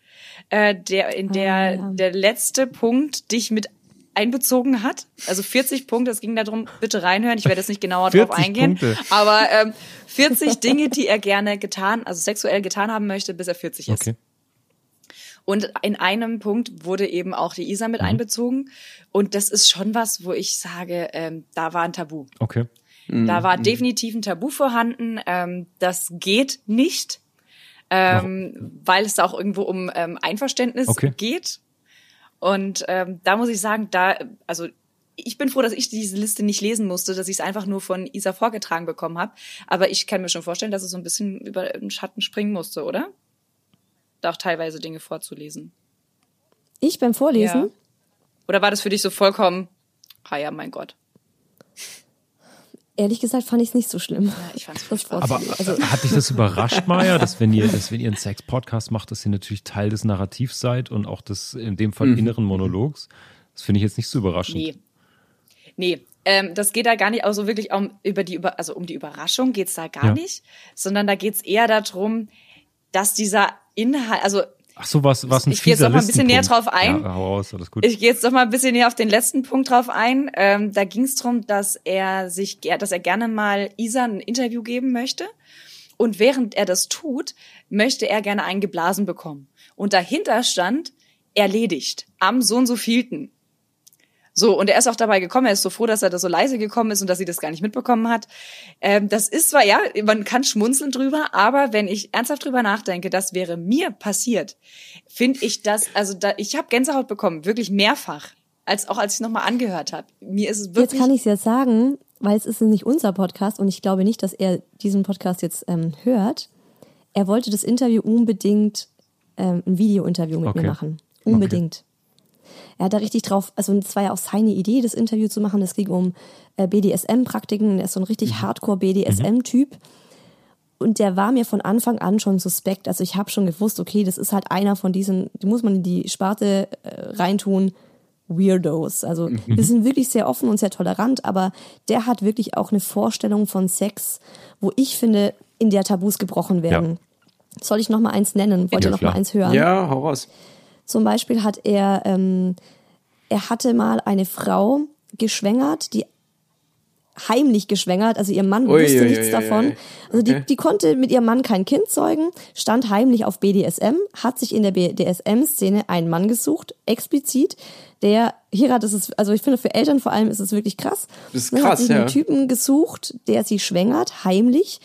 äh, der in der Ah, ja. der letzte Punkt dich mit einbezogen hat. Also 40 Punkte, es ging darum, bitte reinhören, ich werde jetzt nicht genauer drauf 40 eingehen, Punkte. aber ähm, 40 Dinge, die er gerne getan, also sexuell getan haben möchte, bis er 40 ist. Okay. Und in einem Punkt wurde eben auch die Isa Mhm. mit einbezogen. Und das ist schon was, wo ich sage, ähm, da war ein Tabu. Okay. Da war definitiv ein Tabu vorhanden. Ähm, das geht nicht, ähm, weil es da auch irgendwo um ähm, Einverständnis Okay. geht. Und ähm, da muss ich sagen, da, also ich bin froh, dass ich diese Liste nicht lesen musste, dass ich es einfach nur von Isa vorgetragen bekommen habe. Aber ich kann mir schon vorstellen, dass es so ein bisschen über den Schatten springen musste, oder? Da auch teilweise Dinge vorzulesen. Ich beim Vorlesen, Ja. Oder war das für dich so vollkommen, ah ja, mein Gott. ehrlich gesagt, fand ich es nicht so schlimm. Ja, ich fand's Das furchtbar. Aber. Also, hat dich das überrascht, Maya, dass wenn ihr, dass wenn ihr einen Sex-Podcast macht, dass ihr natürlich Teil des Narrativs seid und auch des, in dem Fall, inneren Monologs? Das finde ich jetzt nicht so überraschend. Nee. Nee, ähm, das geht da gar nicht, also wirklich um, über die, über, also um die Überraschung geht's da gar Ja. nicht, sondern da geht's eher darum, dass dieser Inhalt, also Ach so, was, was ein Ich gehe jetzt noch mal ein bisschen näher drauf ein. Ja, raus, alles gut. Ich gehe jetzt noch mal ein bisschen näher auf den letzten Punkt drauf ein. Ähm, da ging es darum, dass er sich, dass er gerne mal Isa ein Interview geben möchte. Und während er das tut, möchte er gerne einen geblasen bekommen. Und dahinter stand erledigt am so und so vielten. So, und er ist auch dabei gekommen, er ist so froh, dass er da so leise gekommen ist und dass sie das gar nicht mitbekommen hat. Ähm, das ist zwar, ja, man kann schmunzeln drüber, aber wenn ich ernsthaft drüber nachdenke, das wäre mir passiert, finde ich das, also da, ich habe Gänsehaut bekommen, wirklich mehrfach, als auch als ich nochmal angehört habe. Mir ist es jetzt wirklich. kann ich es ja sagen, weil es ist nicht unser Podcast und ich glaube nicht, dass er diesen Podcast jetzt ähm, hört. Er wollte das Interview unbedingt, ähm, ein Video-Interview mit Okay. mir machen. Unbedingt. Er hat da richtig drauf, also es war ja auch seine Idee, das Interview zu machen. Es ging um äh, BDSM-Praktiken. Er ist so ein richtig Hardcore-BDSM-Typ. Und der war mir von Anfang an schon suspekt. Also ich habe schon gewusst, okay, das ist halt einer von diesen, die muss man in die Sparte äh, reintun, Weirdos. Also wir sind wirklich sehr offen und sehr tolerant, aber der hat wirklich auch eine Vorstellung von Sex, wo ich finde, in der Tabus gebrochen werden. Soll ich noch mal eins nennen? Wollt Ja, ihr noch klar. mal eins hören? Ja, hau raus. Zum Beispiel hat er, ähm, er hatte mal eine Frau geschwängert, die heimlich geschwängert, also ihr Mann Ui, wusste ui, nichts ui, davon. Also die, Okay. die konnte mit ihrem Mann kein Kind zeugen, stand heimlich auf BDSM, hat sich in der BDSM-Szene einen Mann gesucht, explizit, der, hier hat es, also ich finde für Eltern vor allem ist es wirklich krass. Das ist krass, hat sich ja. einen Typen gesucht, der sie schwängert, heimlich.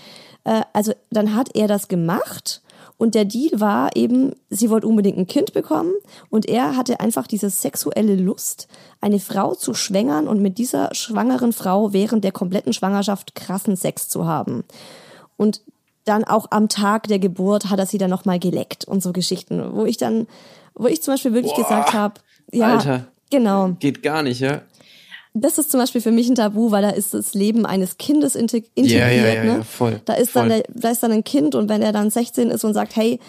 Äh, also dann hat er das gemacht Und der Deal war eben, sie wollte unbedingt ein Kind bekommen und er hatte einfach diese sexuelle Lust, eine Frau zu schwängern und mit dieser schwangeren Frau während der kompletten Schwangerschaft krassen Sex zu haben. Und dann auch am Tag der Geburt hat er sie dann nochmal geleckt und so Geschichten, wo ich dann, wo ich zum Beispiel wirklich Boah, gesagt habe, ja, Alter. genau. Geht gar nicht, ja? Das ist zum Beispiel für mich ein Tabu, weil da ist das Leben eines Kindes integ- integriert. Ja, ja, ja, ne? ja, voll, Da ist voll. dann der, da ist dann ein Kind und wenn er dann 16 ist und sagt, hey,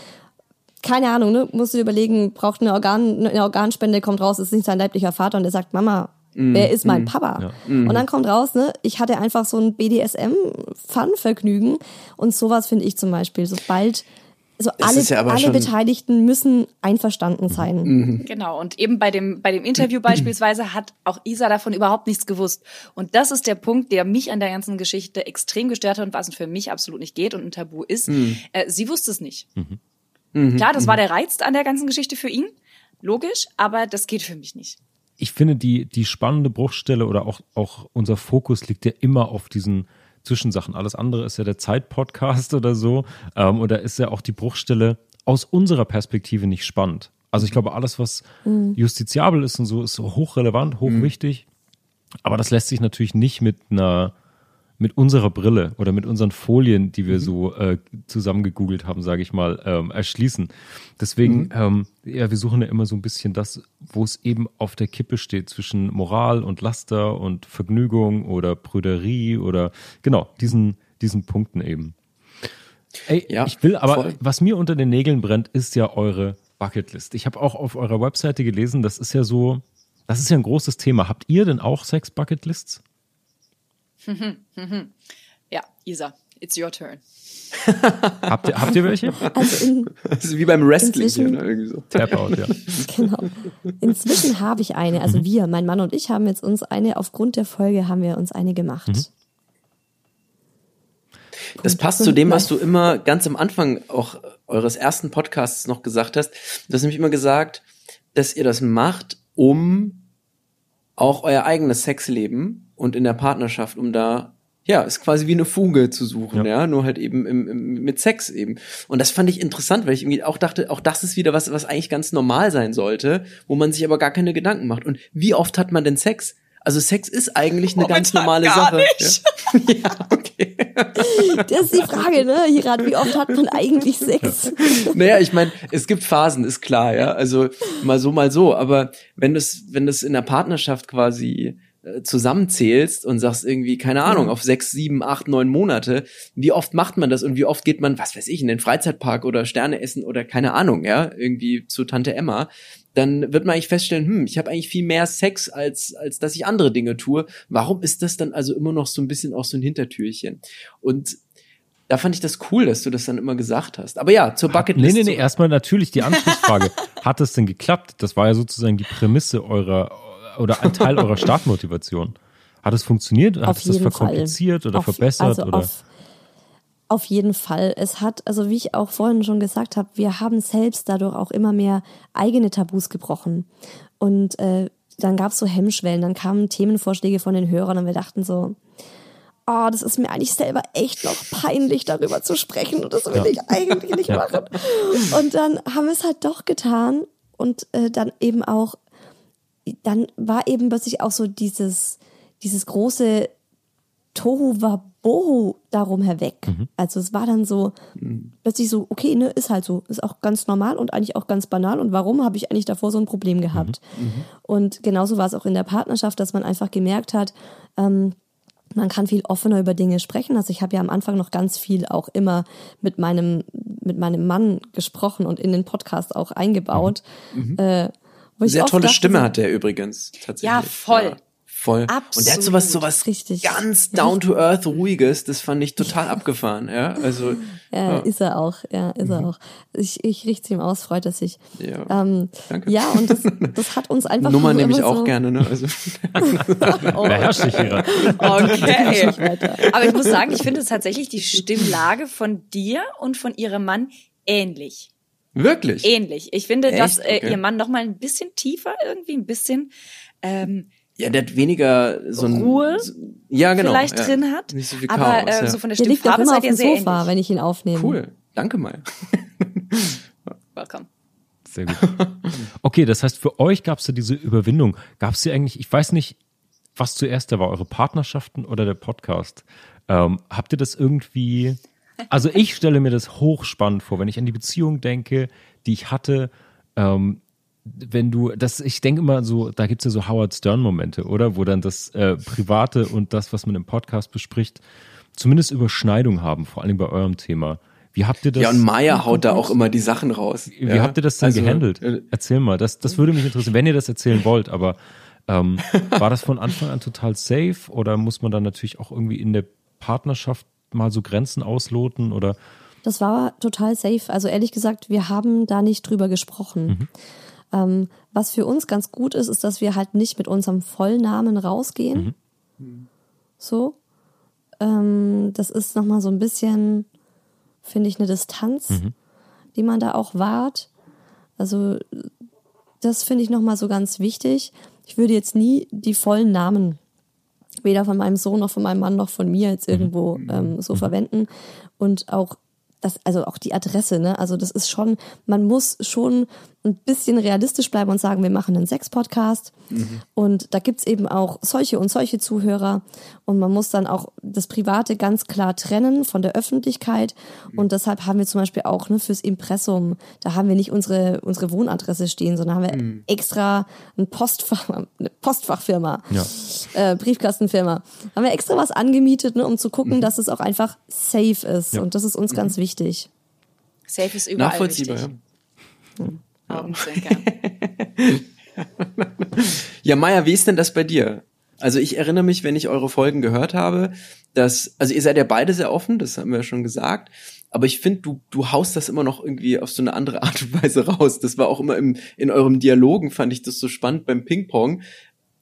keine Ahnung, ne, musst du dir überlegen, braucht eine Organ, eine Organspende, kommt raus, ist nicht sein leiblicher Vater und der sagt, Mama, Mm, wer ist mein Papa? Ja. Und dann kommt raus, ne, ich hatte einfach so ein BDSM-Fun-Vergnügen und sowas finde ich zum Beispiel, sobald so Das alle, ja alle Beteiligten müssen einverstanden sein. Genau, und eben bei dem, bei dem Interview beispielsweise hat auch Isa davon überhaupt nichts gewusst. Und das ist der Punkt, der mich an der ganzen Geschichte extrem gestört hat und was für mich absolut nicht geht und ein Tabu ist. Äh, sie wusste es nicht. Klar, das war der Reiz an der ganzen Geschichte für ihn, logisch, aber das geht für mich nicht. ich finde, die, die spannende Bruchstelle oder auch, auch unser Fokus liegt ja immer auf diesen Zwischensachen. Alles andere ist ja der Zeitpodcast oder so. Ähm, oder ist ja auch die Bruchstelle aus unserer Perspektive nicht spannend. Also ich glaube, alles, was justiziabel ist und so, ist hochrelevant, hochwichtig. Aber das lässt sich natürlich nicht mit einer mit unserer Brille oder mit unseren Folien, die wir so äh, zusammengegoogelt haben, sage ich mal, ähm, erschließen. Deswegen, ähm, ja, wir suchen ja immer so ein bisschen das, wo es eben auf der Kippe steht zwischen Moral und Laster und Vergnügung oder Prüderie oder genau diesen diesen Punkten eben. Ey, Ja, ich will aber, voll. was mir unter den Nägeln brennt, ist ja eure Bucketlist. Ich habe auch auf eurer Webseite gelesen, das ist ja so, das ist ja ein großes Thema. Habt ihr denn auch Sex-Bucketlists? Ja, Isa, it's your turn. Habt ihr, habt ihr welche? Also in, Das ist wie beim Wrestling hier, Inzwischen- ne? Irgendwie so. Tap out, ja. Genau. Inzwischen habe ich eine. Also wir, mein Mann und ich haben jetzt uns eine, aufgrund der Folge haben wir uns eine gemacht. Das passt zu dem, was du immer ganz am Anfang auch eures ersten Podcasts noch gesagt hast. Du hast nämlich immer gesagt, dass ihr das macht, um auch euer eigenes Sexleben und in der Partnerschaft, um da, ja, ist quasi wie eine Fuge zu suchen, Ja. ja, nur halt eben im, im, mit Sex eben. Und das fand ich interessant, weil ich irgendwie auch dachte, auch das ist wieder was, was eigentlich ganz normal sein sollte, wo man sich aber gar keine Gedanken macht. Und wie oft hat man denn Sex? Also Sex ist eigentlich eine ganz Momentan normale gar Sache. nicht. Ja, ja okay. Das ist die Frage, ne, Hirat, wie oft hat man eigentlich Sex? Naja, ich meine, es gibt Phasen, ist klar, ja. Also mal so, mal so. Aber wenn du es, wenn du es in der Partnerschaft quasi äh, zusammenzählst und sagst irgendwie, keine Ahnung, auf sechs, sieben, acht, neun Monate, wie oft macht man das und wie oft geht man, was weiß ich, in den Freizeitpark oder Sterne essen oder keine Ahnung, ja, irgendwie zu Tante Emma, dann wird man eigentlich feststellen, hm, ich habe eigentlich viel mehr Sex, als, als dass ich andere Dinge tue. Warum ist das dann also immer noch so ein bisschen auch so ein Hintertürchen? Und da fand ich das cool, dass du das dann immer gesagt hast. Aber ja, zur Nee, Bucketlist. nee, nee, zurück. erstmal natürlich die Anschlussfrage. Hat es denn geklappt? Das war ja sozusagen die Prämisse eurer oder ein Teil eurer Startmotivation. Hat es funktioniert? Hat Auf es das verkompliziert Fall. oder auf, verbessert? Also oder? Auf, auf jeden Fall. Es hat, also wie ich auch vorhin schon gesagt habe, wir haben selbst dadurch auch immer mehr eigene Tabus gebrochen. Und äh, dann gab es so Hemmschwellen, dann kamen Themenvorschläge von den Hörern und wir dachten so, oh, das ist mir eigentlich selber echt noch peinlich, darüber zu sprechen und das will ich eigentlich nicht machen. Und dann haben wir es halt doch getan und äh, dann eben auch, dann war eben plötzlich auch so dieses, dieses große Tohu Wabohu darum herweg. Also es war dann so plötzlich so, okay, ne, ist halt so, ist auch ganz normal und eigentlich auch ganz banal. Und warum habe ich eigentlich davor so ein Problem gehabt? Und genauso war es auch in der Partnerschaft, dass man einfach gemerkt hat, ähm, man kann viel offener über Dinge sprechen. Also ich habe ja am Anfang noch ganz viel auch immer mit meinem mit meinem Mann gesprochen und in den Podcast auch eingebaut. Äh, wo ich Sehr tolle dachte, Stimme so, hat der übrigens tatsächlich. Ja, voll. voll. Und der hat sowas, Absolut. sowas Richtig. ganz down to earth ruhiges. Das fand ich total abgefahren. Ja, also Ja, ist er auch, ja, ist er auch. Ich, ich richte ihm aus, freut er sich. Ja, ähm, danke. ja und das, das hat uns einfach Nummer nehme ich so, auch gerne. Ne? Also hier. Okay. Aber ich muss sagen, ich finde tatsächlich die Stimmlage von dir und von ihrem Mann ähnlich. Wirklich. Ähnlich. Ich finde, Echt? dass äh, Okay. ihr Mann noch mal ein bisschen tiefer irgendwie, ein bisschen ähm, Ja, der hat weniger so ein Ruhe so, ja genau vielleicht ja. drin hat. Nicht so viel aber Chaos. äh, ja. so von der Der liegt auch Stimmfarbe immer auf seid ihr dem sehr Sofa, ähnlich. wenn ich ihn aufnehme. cool. Danke mal. Welcome. Sehr gut. Okay, das heißt, für euch gab es ja diese Überwindung. Gab es ja eigentlich, ich weiß nicht, was zuerst da war, eure Partnerschaften oder der Podcast. Ähm, habt ihr das irgendwie, also ich stelle mir das hochspannend vor, wenn ich an die Beziehung denke, die ich hatte, ähm, wenn du, das, ich denke immer so, da gibt's ja so Howard Stern-Momente, oder? Wo dann das äh, Private und das, was man im Podcast bespricht, zumindest Überschneidung haben, vor allem bei eurem Thema. Wie habt ihr das? Ja, und Maya haut da auch immer die Sachen raus. Wie ja? habt ihr das denn Also, gehandelt? äh, Erzähl mal, das, das würde mich interessieren, wenn ihr das erzählen wollt, aber ähm, war das von Anfang an total safe oder muss man dann natürlich auch irgendwie in der Partnerschaft mal so Grenzen ausloten oder Das war total safe. Also ehrlich gesagt, wir haben da nicht drüber gesprochen. Ähm, was für uns ganz gut ist, ist, dass wir halt nicht mit unserem Vollnamen rausgehen. So. Ähm, das ist nochmal so ein bisschen, finde ich, eine Distanz, die man da auch wahrt. Also das finde ich nochmal so ganz wichtig. Ich würde jetzt nie die vollen Namen weder von meinem Sohn noch von meinem Mann noch von mir jetzt irgendwo ähm, so verwenden. Und auch das, also auch die Adresse, ne? Also das ist schon, man muss schon ein bisschen realistisch bleiben und sagen, wir machen einen Sex-Podcast und da gibt's eben auch solche und solche Zuhörer und man muss dann auch das Private ganz klar trennen von der Öffentlichkeit und deshalb haben wir zum Beispiel auch ne, fürs Impressum, da haben wir nicht unsere, unsere Wohnadresse stehen, sondern haben wir extra ein Postfach, eine Postfachfirma ja. äh, Briefkastenfirma. Haben wir extra was angemietet, ne, um zu gucken, dass es auch einfach safe ist. Ja. Und das ist uns ganz wichtig. Safe ist überall Nachvollziehbar, wichtig. ja. Augenzwinkern. Ja, Maya, wie ist denn das bei dir? Also ich erinnere mich, wenn ich eure Folgen gehört habe, dass, also ihr seid ja beide sehr offen, das haben wir ja schon gesagt, aber ich finde, du, du haust das immer noch irgendwie auf so eine andere Art und Weise raus. Das war auch immer im, in eurem Dialogen, fand ich das so spannend beim Ping-Pong.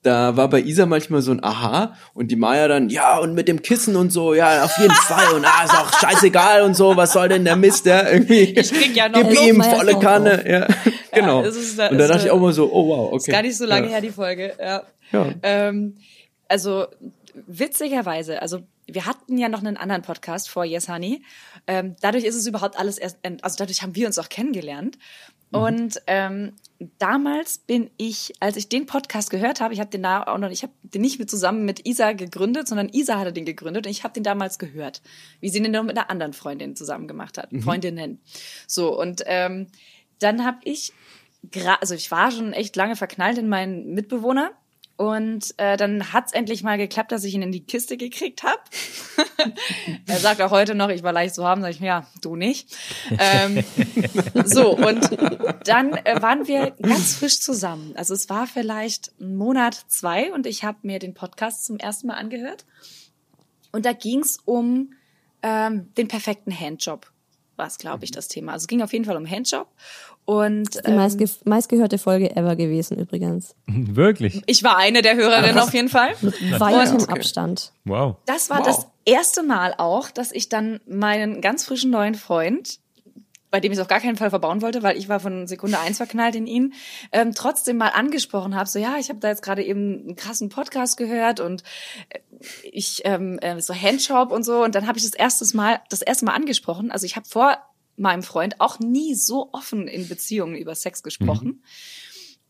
Da war bei Isa manchmal so ein Aha und die Maya dann, ja, und mit dem Kissen und so, ja, auf jeden Fall und ah, ist auch scheißegal und so, was soll denn der Mist, ja, irgendwie. Ich krieg ja noch Gib ihm volle Kanne, ja, genau. das ist- und da dachte ich eine- auch mal so, oh wow, okay. Ist gar nicht so lange ja. her, die Folge. Ja. Ja. Ähm, also witzigerweise, also wir hatten ja noch einen anderen Podcast vor Yes Honey. Ähm, dadurch ist es überhaupt alles erst, also dadurch haben wir uns auch kennengelernt. Und ähm, damals bin ich, als ich den Podcast gehört habe, ich habe den da auch noch, ich habe den nicht mit zusammen mit Isa gegründet, sondern Isa hatte den gegründet und ich habe den damals gehört, wie sie den noch mit einer anderen Freundin zusammen gemacht hat, Freundinnen. So und ähm, dann habe ich, also ich war schon echt lange verknallt in meinen Mitbewohner und äh, dann hat's endlich mal geklappt, dass ich ihn in die Kiste gekriegt habe. er sagt auch heute noch, ich war leicht zu haben, sag ich mir, ja, du nicht. Ähm, so, und dann äh, waren wir ganz frisch zusammen. Also es war vielleicht ein Monat, zwei und ich habe mir den Podcast zum ersten Mal angehört. Und da ging's um ähm, den perfekten Handjob, war es, glaube ich, das Thema. Also es ging auf jeden Fall um Handjob. Und Die ähm, meistge meistgehörte Folge ever gewesen übrigens. wirklich? ich war eine der Hörerinnen auf jeden Fall. Mit weitem okay. Abstand. Wow. Das war Wow. das erste Mal auch, dass ich dann meinen ganz frischen neuen Freund, bei dem ich es auf gar keinen Fall verbauen wollte, weil ich war von Sekunde eins verknallt in ihn, ähm, trotzdem mal angesprochen habe. So, ja, ich habe da jetzt gerade eben einen krassen Podcast gehört und äh, ich ähm, äh, so Handshop und so. Und dann habe ich das erste Mal, das erste Mal angesprochen. Also ich habe vor meinem Freund auch nie so offen in Beziehungen über Sex gesprochen.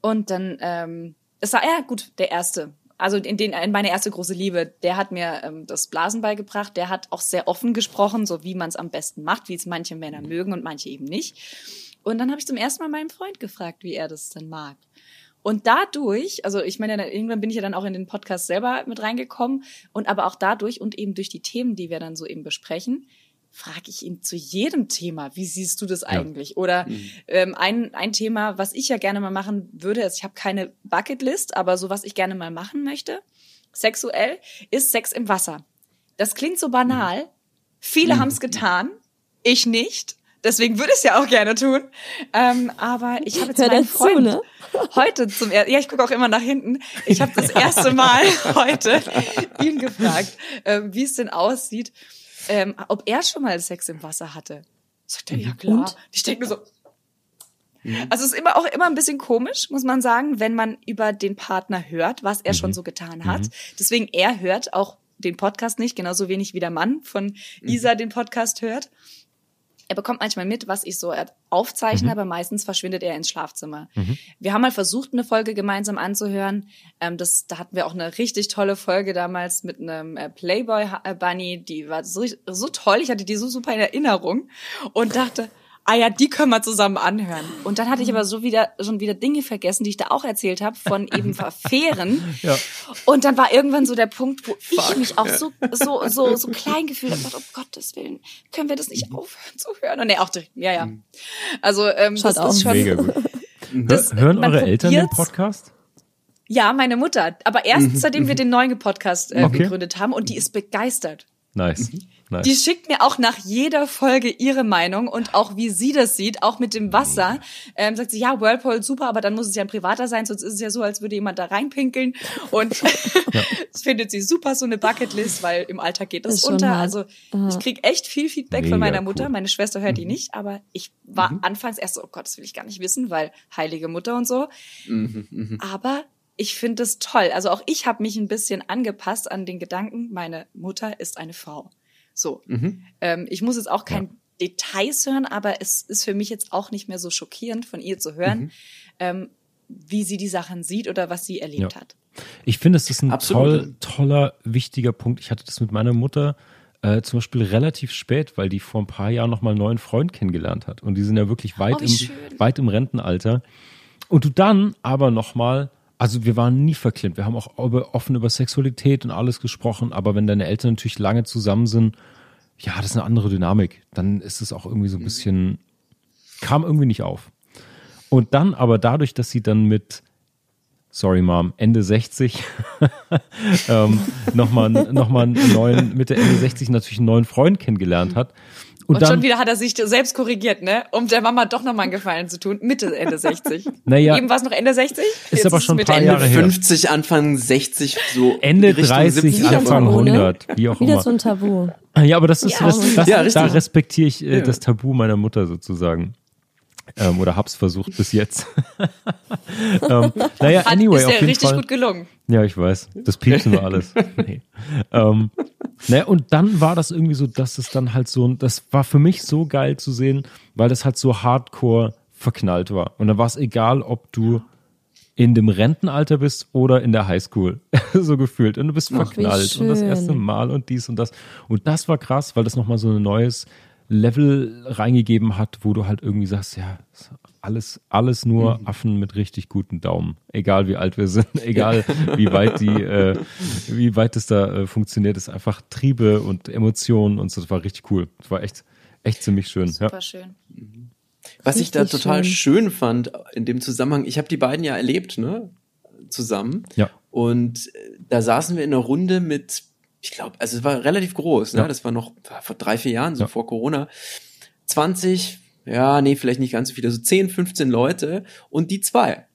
Und dann, ähm, es war ja gut, der erste. Also in, den, in meine erste große Liebe, der hat mir ähm, das Blasen beigebracht. Der hat auch sehr offen gesprochen, so wie man es am besten macht, wie es manche Männer mögen und manche eben nicht. Und dann habe ich zum ersten Mal meinen Freund gefragt, wie er das denn mag. Und dadurch, also ich meine, irgendwann bin ich ja dann auch in den Podcast selber mit reingekommen und aber auch dadurch und eben durch die Themen, die wir dann so eben besprechen, frage ich ihn zu jedem Thema, wie siehst du das eigentlich? Oder ähm, ein, ein Thema, was ich ja gerne mal machen würde, ist, ich habe keine Bucketlist, aber so was ich gerne mal machen möchte, sexuell, ist Sex im Wasser. Das klingt so banal. Viele haben es getan, ich nicht. Deswegen würde ich es ja auch gerne tun. Ähm, aber ich habe jetzt Hör meinen Freund ne? heute zum ersten, ja, ich gucke auch immer nach hinten. Ich habe das erste Mal heute ihn gefragt, ähm, wie es denn aussieht, ähm, ob er schon mal Sex im Wasser hatte. Sagt er, ja klar. Und? Ich denke mir so, also es ist immer auch immer ein bisschen komisch, muss man sagen, wenn man über den Partner hört, was er schon so getan hat. Deswegen er hört auch den Podcast nicht, genauso wenig wie der Mann von Isa den Podcast hört. Er bekommt manchmal mit, was ich so aufzeichne, Mhm. aber meistens verschwindet er ins Schlafzimmer. Wir haben mal versucht, eine Folge gemeinsam anzuhören. Ähm, das, da hatten wir auch eine richtig tolle Folge damals mit einem äh, Playboy äh, Bunny. Die war so, so toll. Ich hatte die so super in Erinnerung und dachte, ah ja, die können wir zusammen anhören. Und dann hatte ich aber so wieder schon wieder Dinge vergessen, die ich da auch erzählt habe von eben Affären. Ja. Und dann war irgendwann so der Punkt, wo ich mich auch so so so so klein gefühlt habe, dachte, um Gottes Willen, können wir das nicht aufhören zu hören? Und er auch direkt, ja ja. Also ähm, Schaut das auf. ist schon Mega gut. das, Hören man eure Eltern den. Podcast? Ja, meine Mutter. Aber erst seitdem wir den neuen Podcast äh, Okay. gegründet haben und die ist begeistert. Nice. Die nice. schickt mir auch nach jeder Folge ihre Meinung und auch wie sie das sieht, auch mit dem Wasser. Ähm, sagt sie, ja, Whirlpool super, aber dann muss es ja ein privater sein, sonst ist es ja so, als würde jemand da reinpinkeln. Und das findet sie super, so eine Bucketlist, weil im Alltag geht das schon unter. hart. Also ich krieg echt viel Feedback Mega von meiner cool. Mutter. Meine Schwester hört die nicht, aber ich war anfangs erst so, oh Gott, das will ich gar nicht wissen, weil heilige Mutter und so. Aber ich finde es toll. Also auch ich habe mich ein bisschen angepasst an den Gedanken, meine Mutter ist eine Frau. So. Ähm, ich muss jetzt auch kein Details hören, aber es ist für mich jetzt auch nicht mehr so schockierend von ihr zu hören, ähm, wie sie die Sachen sieht oder was sie erlebt Ja. hat. Ich finde, es ist ein toll, toller, wichtiger Punkt. Ich hatte das mit meiner Mutter äh, zum Beispiel relativ spät, weil die vor ein paar Jahren nochmal einen neuen Freund kennengelernt hat. Und die sind ja wirklich weit, Oh, im, schön. weit im Rentenalter. Und du dann aber nochmal, also wir waren nie verklemmt. Wir haben auch offen über Sexualität und alles gesprochen. Aber wenn deine Eltern natürlich lange zusammen sind, ja, das ist eine andere Dynamik. Dann ist es auch irgendwie so ein bisschen, kam irgendwie nicht auf. Und dann aber dadurch, dass sie dann mit, sorry Mom, Ende 60, ähm, nochmal noch mal einen neuen, Mitte Ende 60 natürlich einen neuen Freund kennengelernt hat. Und, Und, dann, schon wieder hat er sich selbst korrigiert, ne? Um der Mama doch nochmal einen Gefallen zu tun. Mitte, Ende 60. Naja. Eben war es noch Ende 60? Jetzt aber schon ein Mitte, paar Ende Jahre her. 50, Anfang 60, so Ende Richtung 30, 70. Anfang Tabu, ne? 100, wie auch Wieder immer. so ein Tabu. Ja, aber das ist Ja, das, das, Ja, da respektiere ich äh, Ja. das Tabu meiner Mutter sozusagen. Ähm, oder hab's versucht bis jetzt. ähm, naja, Hat, anyway, ist auf ja jeden richtig Fall. gut gelungen. Ja, ich weiß. Das piepsen wir alles. Nee. Ähm, naja, und dann war das irgendwie so, dass es dann halt so, das war für mich so geil zu sehen, weil das halt so hardcore verknallt war. Und dann war es egal, ob du in dem Rentenalter bist oder in der Highschool. so gefühlt. Und du bist Ach, verknallt. Und das erste Mal und dies und das. Und das war krass, weil das nochmal so ein neues Level reingegeben hat, wo du halt irgendwie sagst, ja, alles, alles nur Mhm. Affen mit richtig guten Daumen. Egal wie alt wir sind, egal wie weit die, äh, wie weit es da äh, funktioniert, ist einfach Triebe und Emotionen und so. Das war richtig cool. Das war echt, echt ziemlich schön. Ja. Super schön. Was ich da Richtig total schön. schön. fand in dem Zusammenhang, ich habe die beiden ja erlebt, ne? Zusammen. Ja. Und äh, da saßen wir in einer Runde mit, ich glaube, also es war relativ groß, ne? Ja. Das war noch vor drei, vier Jahren, so Ja. vor Corona. 20, ja, nee, vielleicht nicht ganz so viele, so 10, 15 Leute und die zwei.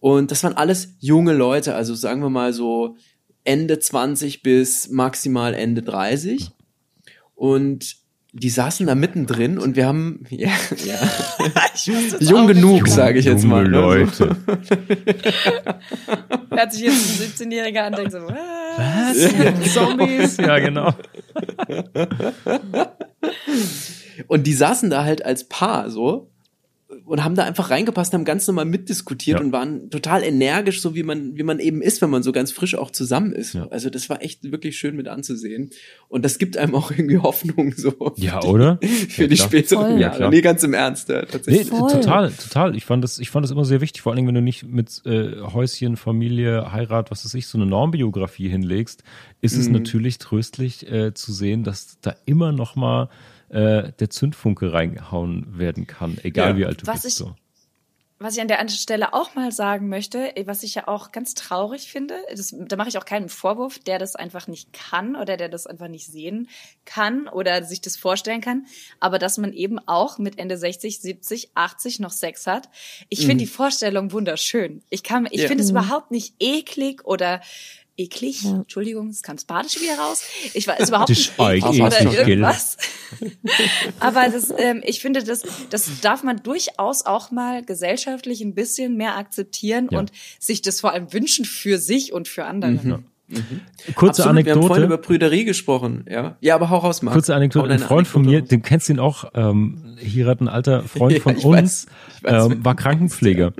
Und das waren alles junge Leute, also sagen wir mal so Ende 20 bis maximal Ende 30. Und die saßen da mittendrin und wir haben, ja, ja Ich wusste jetzt jung genug, sage ich jetzt mal. Ne? Leute. Hört sich jetzt ein 17-Jähriger an denkt so, was? Zombies. Ja, genau. Und die saßen da halt als Paar so und haben da einfach reingepasst, haben ganz normal mitdiskutiert Ja. und waren total energisch, so wie man, wie man eben ist, wenn man so ganz frisch auch zusammen ist. Ja. Also das war echt wirklich schön mit anzusehen. Und das gibt einem auch irgendwie Hoffnung so. Ja, oder? Für Ja, die klar. späteren Voll. Ja, Jahre. klar. nee, ganz im Ernst, ja, Nee, tatsächlich. Voll. total, total. Ich fand das, ich fand das immer sehr wichtig, vor allem wenn du nicht mit äh, Häuschen, Familie, Heirat, was weiß ich, so eine Normbiografie hinlegst, ist es natürlich tröstlich äh, zu sehen, dass da immer noch mal äh, der Zündfunke reingehauen werden kann, egal Ja. wie alt du Was bist. ich- So. Was ich an der Stelle auch mal sagen möchte, was ich ja auch ganz traurig finde, das, da mache ich auch keinen Vorwurf, der das einfach nicht kann oder der das einfach nicht sehen kann oder sich das vorstellen kann, aber dass man eben auch mit Ende 60, 70, 80 noch Sex hat. Ich finde die Vorstellung wunderschön. Ich kann, ich Ja. finde es überhaupt nicht eklig oder eklig. Ja. Entschuldigung, es kam das Badische wieder raus. Ich weiß überhaupt Das nicht eklig oder irgendwas. Aber das, ähm, ich finde, das, das darf man durchaus auch mal gesellschaftlich ein bisschen mehr akzeptieren Ja. und sich das vor allem wünschen für sich und für andere. Mhm. Kurze Absolut, Wir haben vorhin Anekdote. über Prüderie gesprochen, ja. Ja, aber hau raus, Marc. Kurze Anekdote, ein Freund von mir, Anekdote den kennst du ihn auch, ähm, hier hat ein alter Freund Ja, von uns, weiß. Weiß, ähm, war Krankenpfleger.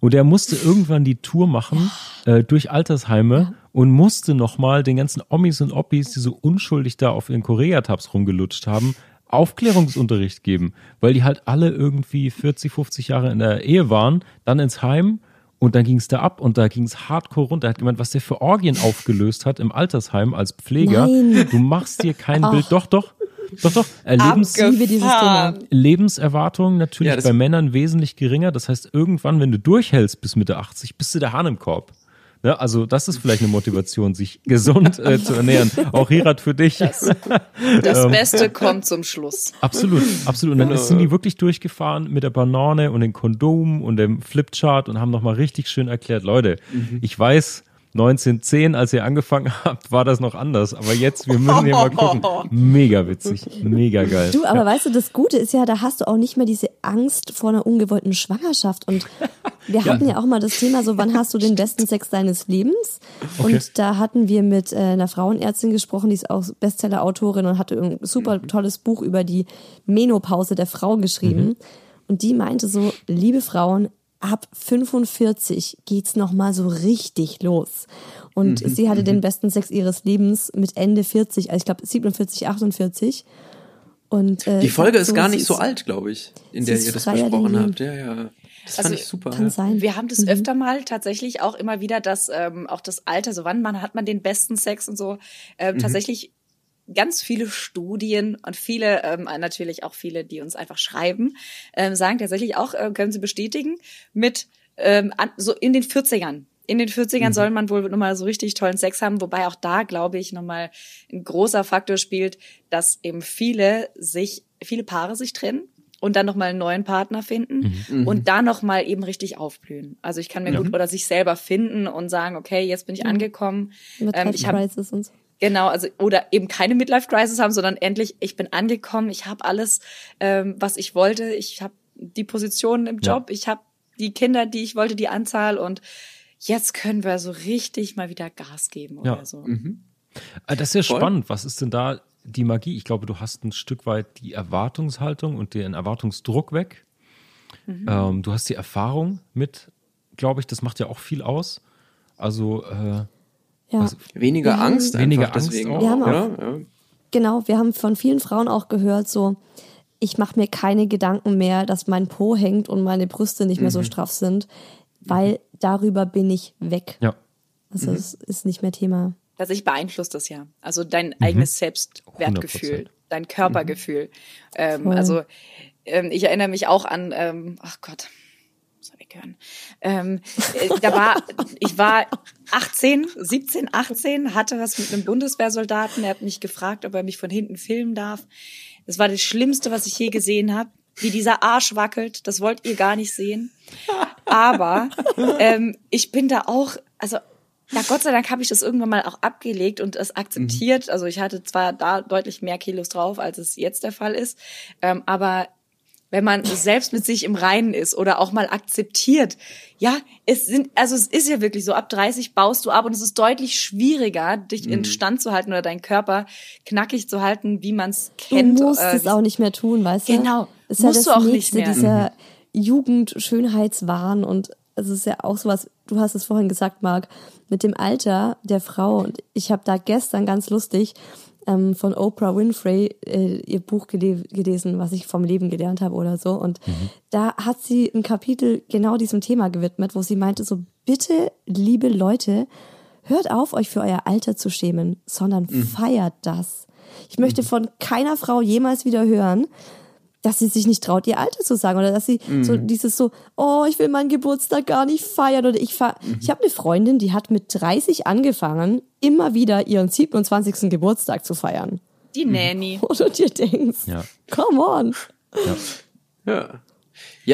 Und er musste irgendwann die Tour machen äh, durch Altersheime und musste nochmal den ganzen Omis und Oppis, die so unschuldig da auf ihren Korea-Tabs rumgelutscht haben, Aufklärungsunterricht geben, weil die halt alle irgendwie 40, 50 Jahre in der Ehe waren, dann ins Heim und dann ging es da ab und da ging es hardcore runter. Er hat gemeint, was der für Orgien aufgelöst hat im Altersheim als Pfleger. Nein. Du machst dir kein Ach. Bild. Doch, doch. Doch, doch. Lebens. Lebenserwartung natürlich Ja, bei Männern wesentlich geringer. Das heißt, irgendwann, wenn du durchhältst bis Mitte 80, bist du der Hahn im Korb. Ne? Also das ist vielleicht eine Motivation, sich gesund äh, zu ernähren. Auch Hirat für dich. Das Ähm. Beste kommt zum Schluss. Absolut, absolut. Und dann Genau. sind die wirklich durchgefahren mit der Banane und dem Kondom und dem Flipchart und haben nochmal richtig schön erklärt, Leute, Mhm. ich weiß, 1910, als ihr angefangen habt, war das noch anders. Aber jetzt, wir müssen hier mal gucken. Mega witzig, mega geil. Du, aber weißt du, das Gute ist ja, da hast du auch nicht mehr diese Angst vor einer ungewollten Schwangerschaft. Und wir hatten ja auch mal das Thema, so wann hast du den besten Sex deines Lebens? Okay. Und da hatten wir mit äh, einer Frauenärztin gesprochen, die ist auch Bestseller-Autorin und hatte ein super tolles Buch über die Menopause der Frau geschrieben. Und die meinte so, liebe Frauen, ab 45 geht's noch mal so richtig los. Und sie hatte den besten Sex ihres Lebens mit Ende 40, also ich glaube 47, 48. Und, äh, Die Folge ist so, gar nicht so alt, glaube ich, in der ihr das besprochen habt. Ja, ja. Das Also, fand ich super. Kann ja. sein. Wir haben das Mhm. öfter mal tatsächlich auch immer wieder, dass ähm, auch das Alter, so wann man hat man den besten Sex und so, ähm, Mhm. tatsächlich ganz viele Studien und viele, ähm, natürlich auch viele, die uns einfach schreiben, ähm, sagen tatsächlich auch, äh, können sie bestätigen, mit ähm, an, so in den 40ern. In den 40ern soll man wohl nochmal so richtig tollen Sex haben, wobei auch da, glaube ich, nochmal ein großer Faktor spielt, dass eben viele sich, viele Paare sich trennen und dann nochmal einen neuen Partner finden und da nochmal eben richtig aufblühen. Also ich kann mir gut oder sich selber finden und sagen, okay, jetzt bin ich angekommen. Mit Ähm, ich Crisis und so. Genau, also oder eben keine Midlife Crisis haben, sondern endlich, ich bin angekommen, ich habe alles, ähm, was ich wollte, ich habe die Position im Ja. Job, ich habe die Kinder, die ich wollte, die Anzahl und jetzt können wir so richtig mal wieder Gas geben oder Ja. so. Ah, Das ist ja Voll. spannend. Was ist denn da die Magie? Ich glaube, du hast ein Stück weit die Erwartungshaltung und den Erwartungsdruck weg. Ähm, du hast die Erfahrung mit, glaube ich, das macht ja auch viel aus. Also äh, Ja. Also, Weniger Wir haben- Angst einfach Weniger Angst deswegen auch. auch, Wir haben oder? Ja. Genau, wir haben von vielen Frauen auch gehört, so, ich mache mir keine Gedanken mehr, dass mein Po hängt und meine Brüste nicht mehr so straff sind, weil darüber bin ich weg. ja. Also es ist nicht mehr Thema. Tatsächlich beeinflusst das ja. Also dein eigenes Selbstwertgefühl, 100%. dein Körpergefühl. Ähm, also ähm, ich erinnere mich auch an, ähm, ach Gott, muss er weghören. Ähm, äh, da war, ich war 18, 17, 18, hatte was mit einem Bundeswehrsoldaten. Er hat mich gefragt, ob er mich von hinten filmen darf. Das war das Schlimmste, was ich je gesehen habe. Wie dieser Arsch wackelt, das wollt ihr gar nicht sehen. Aber ähm, ich bin da auch, also ja, Gott sei Dank habe ich das irgendwann mal auch abgelegt und es akzeptiert. Also ich hatte zwar da deutlich mehr Kilos drauf, als es jetzt der Fall ist, ähm, aber wenn man selbst mit sich im Reinen ist oder auch mal akzeptiert, ja, es sind, also es ist ja wirklich so, ab 30 baust du ab und es ist deutlich schwieriger, dich in Stand zu halten oder deinen Körper knackig zu halten, wie man es Du kennt. musst äh, es auch nicht mehr tun, weißt du? Genau. Ist ja Musst das du auch nicht nächste, mehr. dieser Jugend-Schönheitswahn und es ist ja auch sowas, du hast es vorhin gesagt, Marc, mit dem Alter der Frau und ich habe da gestern ganz lustig ähm, von Oprah Winfrey äh, ihr Buch gele gelesen, was ich vom Leben gelernt habe oder so. Und da hat sie ein Kapitel genau diesem Thema gewidmet, wo sie meinte so, bitte, liebe Leute, hört auf, euch für euer Alter zu schämen, sondern feiert das. Ich möchte von keiner Frau jemals wieder hören, dass sie sich nicht traut, ihr Alter zu sagen oder dass sie so dieses so, oh, ich will meinen Geburtstag gar nicht feiern oder ich fahr. Ich habe eine Freundin, die hat mit 30 angefangen, immer wieder ihren 27. Geburtstag zu feiern. die Nanny. Und du dir denkst, Ja. come on. Ja. Ja,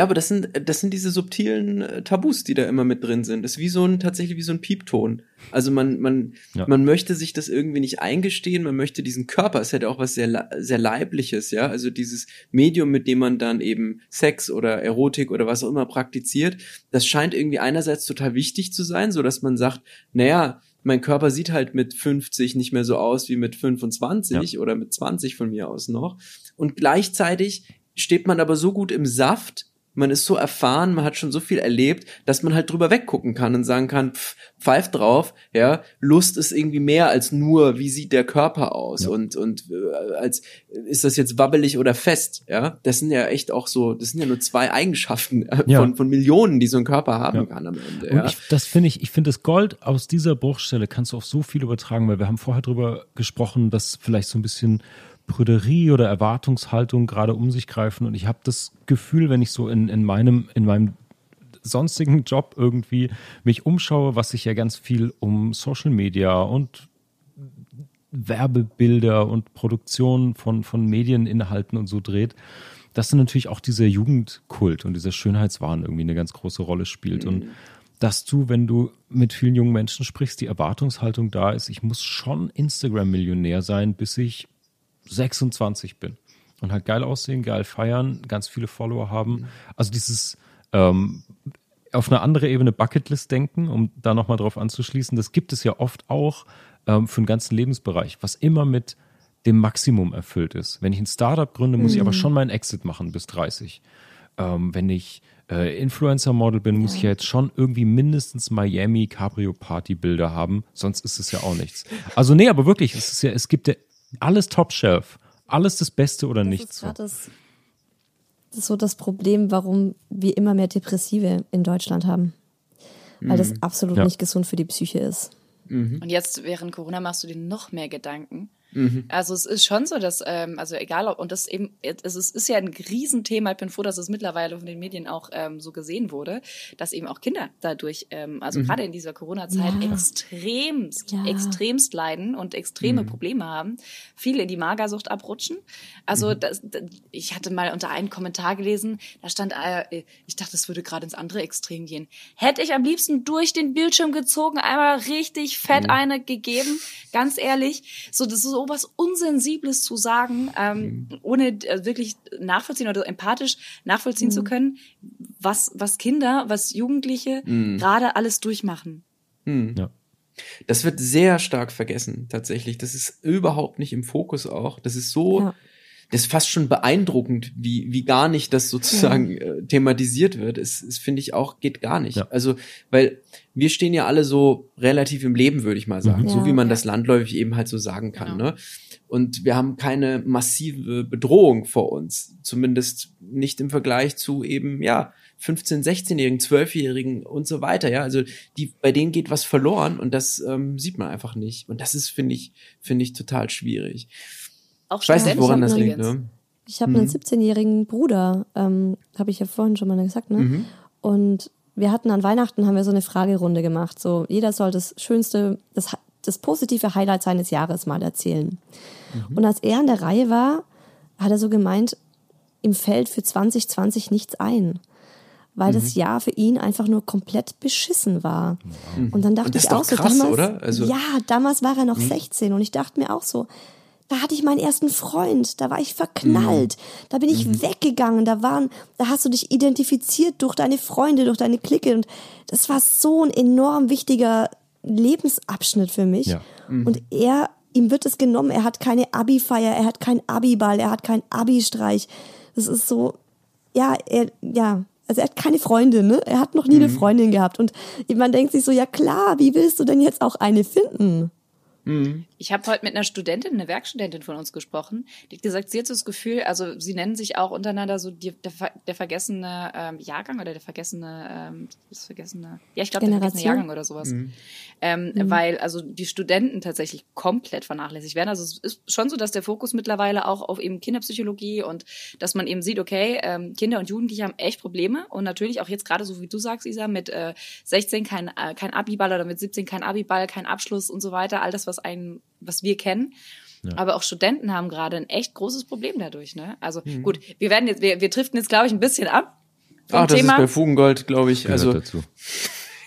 aber das sind, das sind diese subtilen äh, Tabus, die da immer mit drin sind. Das ist wie so ein, tatsächlich wie so ein Piepton. Also man, man, Ja. man möchte sich das irgendwie nicht eingestehen, man möchte diesen Körper, es hat ja auch was sehr, sehr Leibliches, ja. Also dieses Medium, mit dem man dann eben Sex oder Erotik oder was auch immer praktiziert, das scheint irgendwie einerseits total wichtig zu sein, so dass man sagt, naja, mein Körper sieht halt mit 50 nicht mehr so aus wie mit 25 ja. oder mit 20 von mir aus noch. Und gleichzeitig steht man aber so gut im Saft, man ist so erfahren, man hat schon so viel erlebt, dass man halt drüber weggucken kann und sagen kann, pff, pfeif drauf, ja, Lust ist irgendwie mehr als nur, wie sieht der Körper aus ja. und und äh, als ist das jetzt wabbelig oder fest, ja? Das sind ja echt auch so, das sind ja nur zwei Eigenschaften äh, ja. von von Millionen, die so ein Körper haben ja. kann am Ende. Und ich, das finde ich, ich finde das Gold aus dieser Bruchstelle kannst du auf so viel übertragen, weil wir haben vorher drüber gesprochen, dass vielleicht so ein bisschen Prüderie oder Erwartungshaltung gerade um sich greifen. Und ich habe das Gefühl, wenn ich so in, in meinem, in meinem sonstigen Job irgendwie mich umschaue, was sich ja ganz viel um Social Media und Werbebilder und Produktion von, von Medieninhalten und so dreht, dass dann natürlich auch dieser Jugendkult und dieser Schönheitswahn irgendwie eine ganz große Rolle spielt. Mhm. Und dass du, wenn du mit vielen jungen Menschen sprichst, die Erwartungshaltung da ist, ich muss schon Instagram-Millionär sein, bis ich 26 bin und halt geil aussehen, geil feiern, ganz viele Follower haben. Also dieses ähm, auf eine andere Ebene Bucketlist denken, um da nochmal drauf anzuschließen, das gibt es ja oft auch ähm, für einen ganzen Lebensbereich, was immer mit dem Maximum erfüllt ist. Wenn ich ein Startup gründe, muss mhm. ich aber mhm. schon meinen Exit machen bis 30. Ähm, wenn ich äh, Influencer-Model bin, ja. muss ich ja jetzt schon irgendwie mindestens Miami Cabrio Party Bilder haben, sonst ist es ja auch nichts. Also nee, aber wirklich, es ist ja, es gibt ja alles Top-Shelf. Alles das Beste oder das nichts. So. Das, das ist so das Problem, warum wir immer mehr Depressive in Deutschland haben. Weil das mhm. absolut ja. nicht gesund für die Psyche ist. Mhm. Und jetzt während Corona machst du dir noch mehr Gedanken. Mhm. Also es ist schon so, dass, ähm, also egal ob, und das eben, es ist, ist ja ein Riesenthema, ich bin froh, dass es mittlerweile von den Medien auch ähm, so gesehen wurde, dass eben auch Kinder dadurch, ähm, also mhm. gerade in dieser Corona-Zeit ja. extremst, ja. extremst leiden und extreme mhm. Probleme haben, viele in die Magersucht abrutschen. Also mhm. das, das, ich hatte mal unter einen Kommentar gelesen, da stand, äh, ich dachte, es würde gerade ins andere Extrem gehen. Hätte ich am liebsten durch den Bildschirm gezogen, einmal richtig fett mhm. eine gegeben, ganz ehrlich, so das ist so sowas Unsensibles zu sagen, ähm, mhm. ohne äh, wirklich nachvollziehen oder empathisch nachvollziehen mhm. zu können, was, was Kinder, was Jugendliche mhm. gerade alles durchmachen. Mhm. Ja. Das wird sehr stark vergessen, tatsächlich. Das ist überhaupt nicht im Fokus auch. Das ist so, ja. Das ist fast schon beeindruckend, wie, wie gar nicht das sozusagen äh, thematisiert wird. Es, es finde ich auch, geht gar nicht. Ja. Also, weil wir stehen ja alle so relativ im Leben, würde ich mal sagen. Mhm. So wie man das landläufig eben halt so sagen kann. Genau. Ne? Und wir haben keine massive Bedrohung vor uns. Zumindest nicht im Vergleich zu eben, ja, 15-, 16-Jährigen, 12-Jährigen und so weiter. Ja, also die, bei denen geht was verloren und das ähm, sieht man einfach nicht. Und das ist, finde ich, finde ich total schwierig. Auch ich weiß nicht, woran das liegt. Ne? Ich habe mhm. einen 17-jährigen Bruder, ähm, habe ich ja vorhin schon mal gesagt, ne? Mhm. Und wir hatten an Weihnachten haben wir so eine Fragerunde gemacht. So jeder soll das schönste, das, das positive Highlight seines Jahres mal erzählen. Mhm. Und als er an der Reihe war, hat er so gemeint, ihm fällt für 2020 nichts ein. Weil mhm. das Jahr für ihn einfach nur komplett beschissen war. Mhm. Und dann dachte und ich auch so, krass, damals, also ja, damals war er noch 16 mhm. und ich dachte mir auch so, da hatte ich meinen ersten Freund, da war ich verknallt, mhm. da bin ich mhm. weggegangen, da waren, da hast du dich identifiziert durch deine Freunde, durch deine Clique und das war so ein enorm wichtiger Lebensabschnitt für mich. Ja. Mhm. Und er, ihm wird es genommen, er hat keine Abi-Feier, er hat keinen Abi-Ball, er hat keinen Abi-Streich. Das ist so, ja, er, ja, also er hat keine Freundin, ne? Er hat noch nie eine mhm. Freundin gehabt. Und man denkt sich so, ja klar, wie willst du denn jetzt auch eine finden? Mhm. Ich habe heute mit einer Studentin, einer Werkstudentin von uns gesprochen, die hat gesagt, sie hat so das Gefühl, also sie nennen sich auch untereinander so die, der, der vergessene ähm, Jahrgang oder der vergessene, ähm, das vergessene, ja, ich glaube der vergessene Jahrgang oder sowas. Mhm. Ähm, mhm. Weil also die Studenten tatsächlich komplett vernachlässigt werden. Also es ist schon so, dass der Fokus mittlerweile auch auf eben Kinderpsychologie und dass man eben sieht, okay, ähm, Kinder und Jugendliche haben echt Probleme und natürlich auch jetzt gerade so wie du sagst, Isa, mit äh, 16 kein, äh, kein Abiball oder mit 17 kein Abiball, kein Abschluss und so weiter, all das, was einen was wir kennen. Ja. Aber auch Studenten haben gerade ein echt großes Problem dadurch. Ne? Also mhm. gut, wir werden jetzt, wir, wir driften jetzt, glaube ich, ein bisschen ab. Ach, das Thema. ist bei Fugengold, glaube ich. also dazu.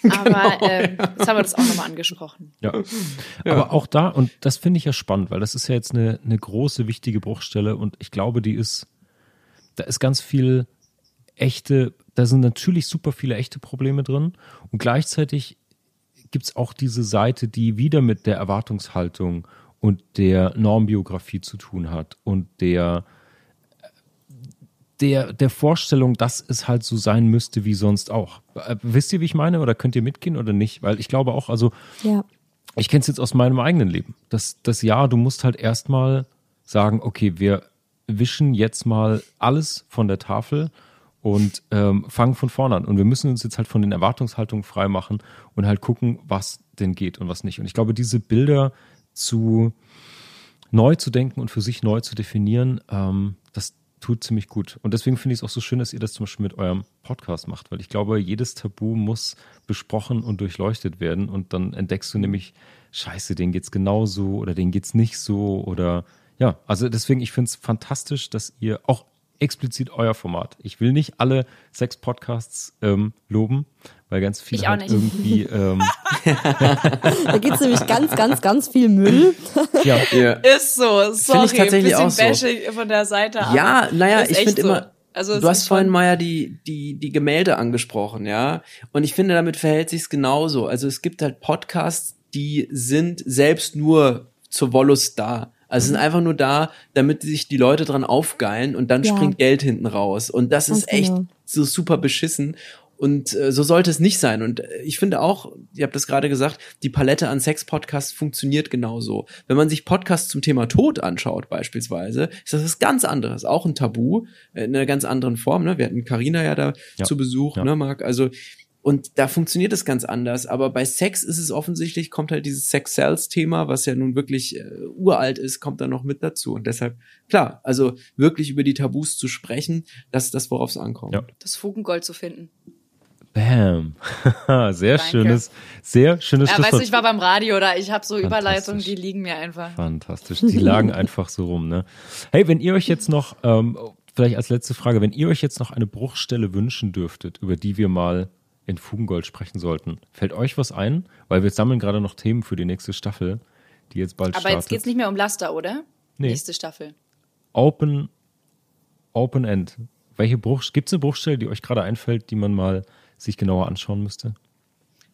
Aber ähm, jetzt haben wir das auch nochmal angesprochen. Ja. ja. Aber auch da, und das finde ich ja spannend, weil das ist ja jetzt eine, eine große, wichtige Bruchstelle und ich glaube, die ist, da ist ganz viel echte, da sind natürlich super viele echte Probleme drin und gleichzeitig gibt's auch diese Seite, die wieder mit der Erwartungshaltung und der Normbiografie zu tun hat und der der, der Vorstellung, dass es halt so sein müsste wie sonst auch. Äh, wisst ihr, wie ich meine? Oder könnt ihr mitgehen oder nicht? Weil ich glaube auch, also Ja. ich kenne es jetzt aus meinem eigenen Leben. Das, das Jahr, du musst halt erstmal sagen, okay, wir wischen jetzt mal alles von der Tafel und ähm, fangen von vorne an. Und wir müssen uns jetzt halt von den Erwartungshaltungen freimachen und halt gucken, was denn geht und was nicht. Und ich glaube, diese Bilder zu neu zu denken und für sich neu zu definieren, ähm, das tut ziemlich gut. Und deswegen finde ich es auch so schön, dass ihr das zum Beispiel mit eurem Podcast macht, weil ich glaube, jedes Tabu muss besprochen und durchleuchtet werden und dann entdeckst du nämlich, scheiße, denen geht's genauso oder denen geht's nicht so oder ja, also deswegen, ich finde es fantastisch, dass ihr auch explizit euer Format. Ich will nicht alle Sex-Podcasts ähm, loben, weil ganz viele Ich halt nicht. irgendwie ähm, Da gibt's nämlich ganz, ganz, ganz viel Müll. ja, Ja. Ist so, sorry, ich tatsächlich bisschen auch so. Bashing von der Seite. Ja, naja, ist ich finde so. immer, Also es du hast vorhin mal ja die, die, die Gemälde angesprochen, ja. Und ich finde, damit verhält sich's genauso. Also es gibt halt Podcasts, die sind selbst nur zur Wollust da. Also Mhm. sind einfach nur da, damit sich die Leute dran aufgeilen und dann Ja. springt Geld hinten raus. Und das Ganz ist echt genau. so super beschissen. Und äh, so sollte es nicht sein. Und äh, ich finde auch, ihr habt das gerade gesagt, die Palette an Sex-Podcasts funktioniert genauso. Wenn man sich Podcasts zum Thema Tod anschaut, beispielsweise, ist das was ganz anderes. Auch ein Tabu, äh, in einer ganz anderen Form. Ne? Wir hatten Carina ja da Ja. zu Besuch, Ja. ne, Marc? Also, und da funktioniert es ganz anders. Aber bei Sex ist es offensichtlich, kommt halt dieses Sex-Sales-Thema, was ja nun wirklich äh, uralt ist, kommt da noch mit dazu. Und deshalb, klar, also wirklich über die Tabus zu sprechen, das ist das, worauf es ankommt. Ja. das Fugengold zu finden. Bam. sehr Danke. schönes, sehr schönes Ja, weißt du, ich war beim Radio oder ich habe so Überleitungen, die liegen mir einfach. Fantastisch. Die lagen einfach so rum, ne? Hey, wenn ihr euch jetzt noch, ähm, vielleicht als letzte Frage, wenn ihr euch jetzt noch eine Bruchstelle wünschen dürftet, über die wir mal in Fugengold sprechen sollten, fällt euch was ein? Weil wir sammeln gerade noch Themen für die nächste Staffel, die jetzt bald Aber startet. jetzt geht's nicht mehr um Laster, oder? Nee. Nächste Staffel. Open, Open End. Welche Bruch, gibt's eine Bruchstelle, die euch gerade einfällt, die man mal sich genauer anschauen müsste?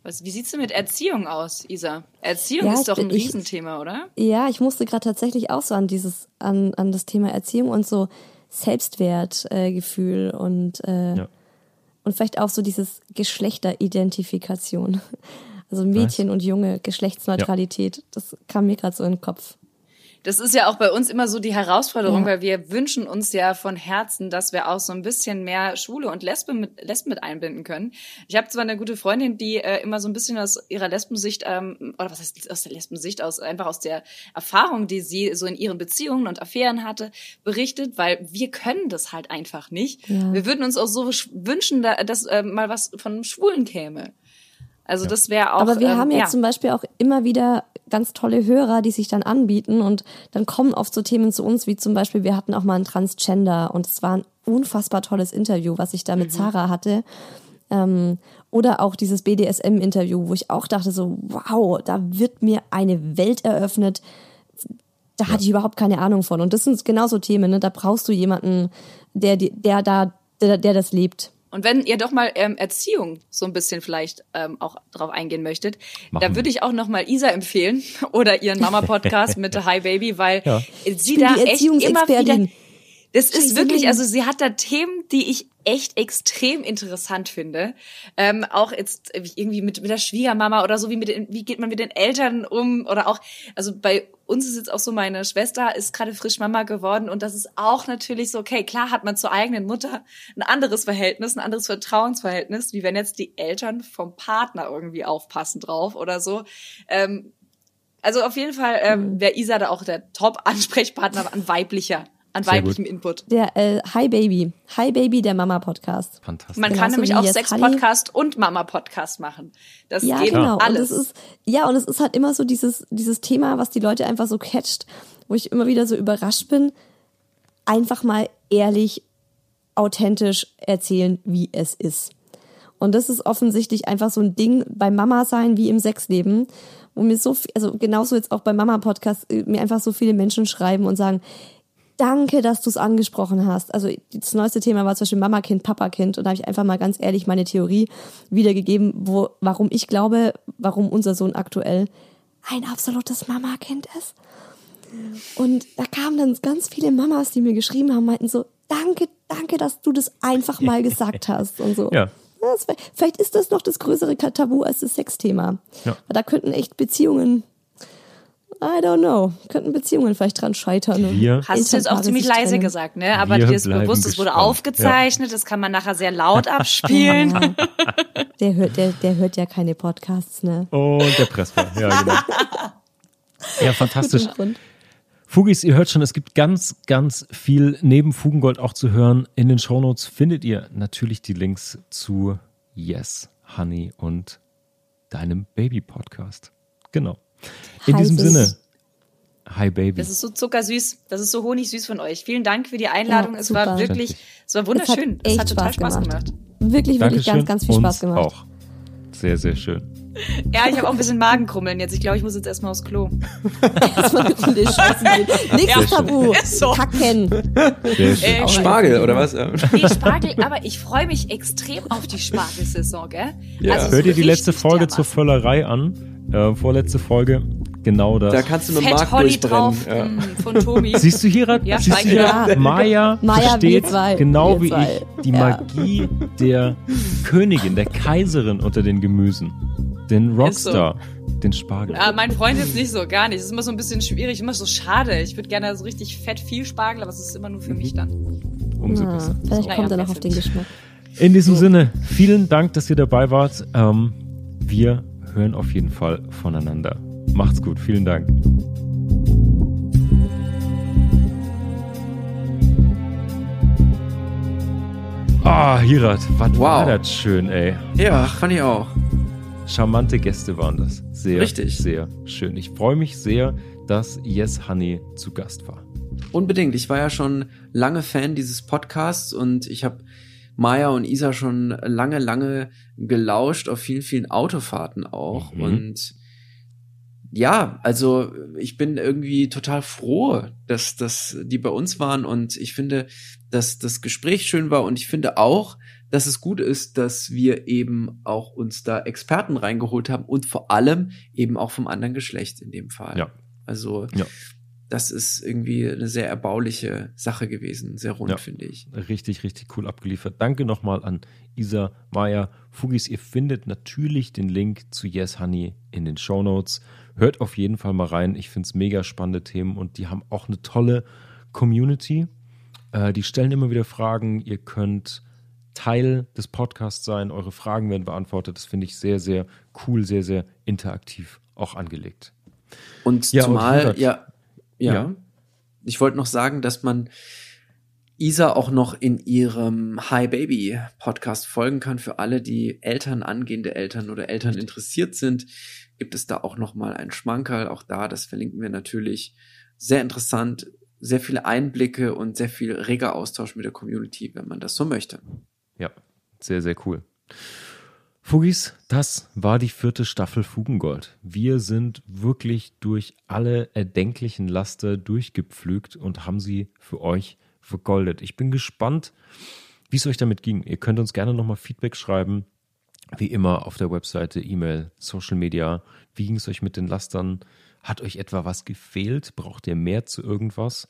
Was, wie sieht's denn mit Erziehung aus, Isa? Erziehung Ja, ist doch ein ich- Riesenthema, oder? Ja, ich musste gerade tatsächlich auch so an dieses, an, an das Thema Erziehung und so Selbstwertgefühl äh, und, äh, Ja. Und vielleicht auch so dieses Geschlechteridentifikation. Also Mädchen und Junge, Geschlechtsneutralität, das kam mir gerade so in den Kopf. Das ist ja auch bei uns immer so die Herausforderung, Ja. weil wir wünschen uns ja von Herzen, dass wir auch so ein bisschen mehr Schwule und Lesben mit, Lesben mit einbinden können. Ich habe zwar eine gute Freundin, die äh, immer so ein bisschen aus ihrer Lesbensicht, ähm, oder was heißt aus der Lesbensicht, aus einfach aus der Erfahrung, die sie so in ihren Beziehungen und Affären hatte, berichtet, weil wir können das halt einfach nicht. Ja. Wir würden uns auch so sch- wünschen, da, dass äh, mal was von Schwulen käme. Also das wäre auch. Aber wir ähm, haben ja, ja zum Beispiel auch immer wieder ganz tolle Hörer, die sich dann anbieten und dann kommen oft so Themen zu uns, wie zum Beispiel, wir hatten auch mal einen Transgender und es war ein unfassbar tolles Interview, was ich da mit Sarah hatte. Ähm, oder auch dieses BDSM-Interview, wo ich auch dachte so, wow, da wird mir eine Welt eröffnet, da hatte ich überhaupt keine Ahnung von. Und das sind genauso Themen, ne? da brauchst du jemanden, der, die- der da, der, der das lebt. Und wenn ihr doch mal ähm, Erziehung so ein bisschen vielleicht ähm, auch drauf eingehen möchtet, Machen da würde ich auch noch mal Isa empfehlen oder ihren Mama-Podcast mit Hi Baby, weil Ja. sie bin da die echt immer wieder... Das ist Scheiße, wirklich, also sie hat da Themen, die ich echt extrem interessant finde. Ähm, auch jetzt irgendwie mit, mit der Schwiegermama oder so, wie, mit den, wie geht man mit den Eltern um oder auch, also bei uns ist jetzt auch so, meine Schwester ist gerade frisch Mama geworden und das ist auch natürlich so, okay, klar hat man zur eigenen Mutter ein anderes Verhältnis, ein anderes Vertrauensverhältnis, wie wenn jetzt die Eltern vom Partner irgendwie aufpassen drauf oder so. Ähm, also auf jeden Fall ähm, wäre Isa da auch der Top-Ansprechpartner an weiblicher, an Sehr weiblichem Input. Der äh, Hi Baby, Hi Baby, der Mama-Podcast. Fantastisch. Man kann nämlich auch Sex-Podcast und Mama-Podcast machen. Das Ja, geht genau. alles. Und es ist, ja, und es ist halt immer so dieses, dieses Thema, was die Leute einfach so catcht, wo ich immer wieder so überrascht bin. Einfach mal ehrlich, authentisch erzählen, wie es ist. Und das ist offensichtlich einfach so ein Ding beim Mama sein wie im Sexleben, wo mir so viel, also genauso jetzt auch beim Mama Podcast äh, mir einfach so viele Menschen schreiben und sagen, danke, dass du es angesprochen hast. Also das neueste Thema war zum Beispiel Mama-Kind, Papa-Kind. Und da habe ich einfach mal ganz ehrlich meine Theorie wiedergegeben, wo, warum ich glaube, warum unser Sohn aktuell ein absolutes Mama-Kind ist. Und da kamen dann ganz viele Mamas, die mir geschrieben haben, meinten so, danke, danke, dass du das einfach mal gesagt hast und so. Ja. Vielleicht ist das noch das größere Tabu als das Sexthema. Ja. Da könnten echt Beziehungen, I don't know, könnten Beziehungen vielleicht dran scheitern. und Wir- Hast du jetzt auch ziemlich leise trennen. gesagt, ne? Aber Wir dir ist bewusst, es wurde aufgezeichnet, das kann man nachher sehr laut abspielen. Der hört, der, der hört ja keine Podcasts, ne? Und der Pressball, ja, genau. Ja, fantastisch. Fugis, ihr hört schon, es gibt ganz, ganz viel neben Fugengold auch zu hören. In den Shownotes findet ihr natürlich die Links zu Yes, Honey und deinem Baby-Podcast. Genau. In Hi, diesem Baby. Sinne, Hi Baby. Das ist so zuckersüß, das ist so honigsüß von euch. Vielen Dank für die Einladung. Ja, es war wirklich, es war Es wunderschön. hat echt Es hat total Spaß Spaß gemacht. gemacht. Wirklich, wirklich Dankeschön. ganz, ganz viel Spaß Uns gemacht. auch. Sehr, sehr schön. Ja, ich habe auch ein bisschen Magenkrummeln jetzt. Ich glaube, ich muss jetzt erstmal aufs Klo. Erstmal eine Runde gehen. Nächstes Ja, Tabu. so. Kacken. Äh, Spargel, oder was? Nee, Spargel, aber ich freue mich extrem auf die Spargelsaison, gell? Ja. Also so Hört ihr die letzte Folge zur. Völlerei an? Äh, vorletzte Folge. Genau das. Da kannst du mit Mark Holly durchbrennen. drauf Ja. mm, von Tomi. Siehst du hier, Ja, siehst du hier Ja. Maya, Maya, versteht zwei, genau wie ich die Ja. Magie der Königin, der Kaiserin unter den Gemüsen, den Rockstar, den Spargel. Ja, mein Freund jetzt nicht so, gar nicht. Es ist immer so ein bisschen schwierig, immer so schade. Ich würde gerne so richtig fett viel Spargel, aber es ist immer nur für mich dann. Umso Ja, besser. vielleicht kommt er noch auf den. Geschmack. In diesem Sinne, vielen Dank, dass ihr dabei wart. Ähm, wir hören auf jeden Fall voneinander. Macht's gut, vielen Dank. Ah, Hirat, was Wow. war das schön, ey. ja, fand ich auch. Charmante Gäste waren das. Sehr, Richtig. sehr schön. Ich freue mich sehr, dass Yes Honey zu Gast war. Unbedingt. Ich war ja schon lange Fan dieses Podcasts und ich habe Maya und Isa schon lange, lange gelauscht auf vielen, vielen Autofahrten auch. Mhm. Und ja, also ich bin irgendwie total froh, dass, dass die bei uns waren und ich finde, dass das Gespräch schön war und ich finde auch, dass es gut ist, dass wir eben auch uns da Experten reingeholt haben und vor allem eben auch vom anderen Geschlecht in dem Fall. Ja. Also Ja. das ist irgendwie eine sehr erbauliche Sache gewesen, sehr rund, Ja. finde ich. Richtig, richtig cool abgeliefert. Danke nochmal an Isa, Maya, Fugis. Ihr findet natürlich den Link zu Yes Honey in den Show Notes. Hört auf jeden Fall mal rein. Ich finde es mega spannende Themen und die haben auch eine tolle Community. Äh, die stellen immer wieder Fragen. Ihr könnt Teil des Podcasts sein. Eure Fragen werden beantwortet. Das finde ich sehr, sehr cool, sehr, sehr interaktiv auch angelegt. Und Ja, und zumal, Hirat. ja, ja, Ja. ich wollte noch sagen, dass man Isa auch noch in ihrem Hi Baby Podcast folgen kann. Für alle, die Eltern, angehende Eltern oder Eltern interessiert sind, gibt es da auch noch mal einen Schmankerl. Auch da, das verlinken wir natürlich. Sehr interessant, sehr viele Einblicke und sehr viel reger Austausch mit der Community, wenn man das so möchte. Ja, sehr, sehr cool. Fugis, das war die vierte Staffel Fugengold. Wir sind wirklich durch alle erdenklichen Laster durchgepflügt und haben sie für euch vergoldet. Ich bin gespannt, wie es euch damit ging. Ihr könnt uns gerne nochmal Feedback schreiben. Wie immer auf der Webseite, E-Mail, Social Media. Wie ging es euch mit den Lastern? Hat euch etwa was gefehlt? Braucht ihr mehr zu irgendwas?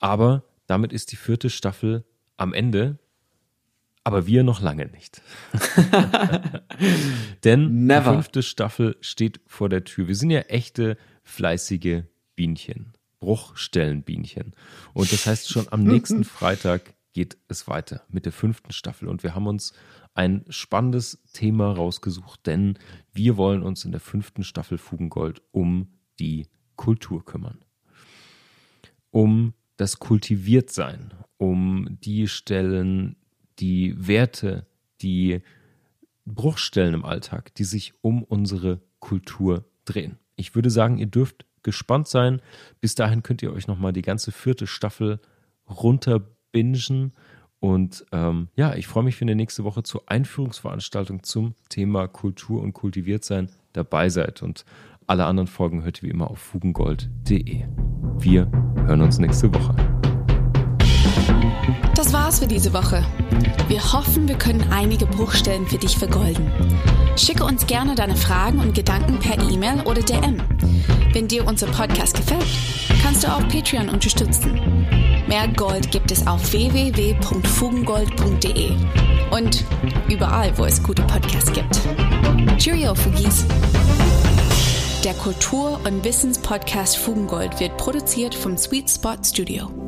Aber damit ist die vierte Staffel am Ende. Aber wir noch lange nicht. Denn Never. die fünfte Staffel steht vor der Tür. Wir sind ja echte fleißige Bienchen. Bruchstellenbienchen. Und das heißt, schon am nächsten Freitag geht es weiter mit der fünften Staffel. Und wir haben uns ein spannendes Thema rausgesucht, denn wir wollen uns in der fünften Staffel Fugengold um die Kultur kümmern. Um das Kultiviertsein, um die Stellen, die Werte, die Bruchstellen im Alltag, die sich um unsere Kultur drehen. Ich würde sagen, ihr dürft gespannt sein. Bis dahin könnt ihr euch nochmal die ganze vierte Staffel runterbingen. Und ähm, ja, ich freue mich, wenn ihr nächste Woche zur Einführungsveranstaltung zum Thema Kultur und Kultiviertsein dabei seid. Und alle anderen Folgen hört ihr wie immer auf fugengold.de. Wir hören uns nächste Woche. War's für diese Woche. Wir hoffen, wir können einige Bruchstellen für dich vergolden. Schicke uns gerne deine Fragen und Gedanken per E-Mail oder DM. Wenn dir unser Podcast gefällt, kannst du auch Patreon unterstützen. Mehr Gold gibt es auf www.fugengold.de und überall, wo es gute Podcasts gibt. Cheerio, Fugis! Der Kultur- und Wissenspodcast Fugengold wird produziert vom Sweet Spot Studio.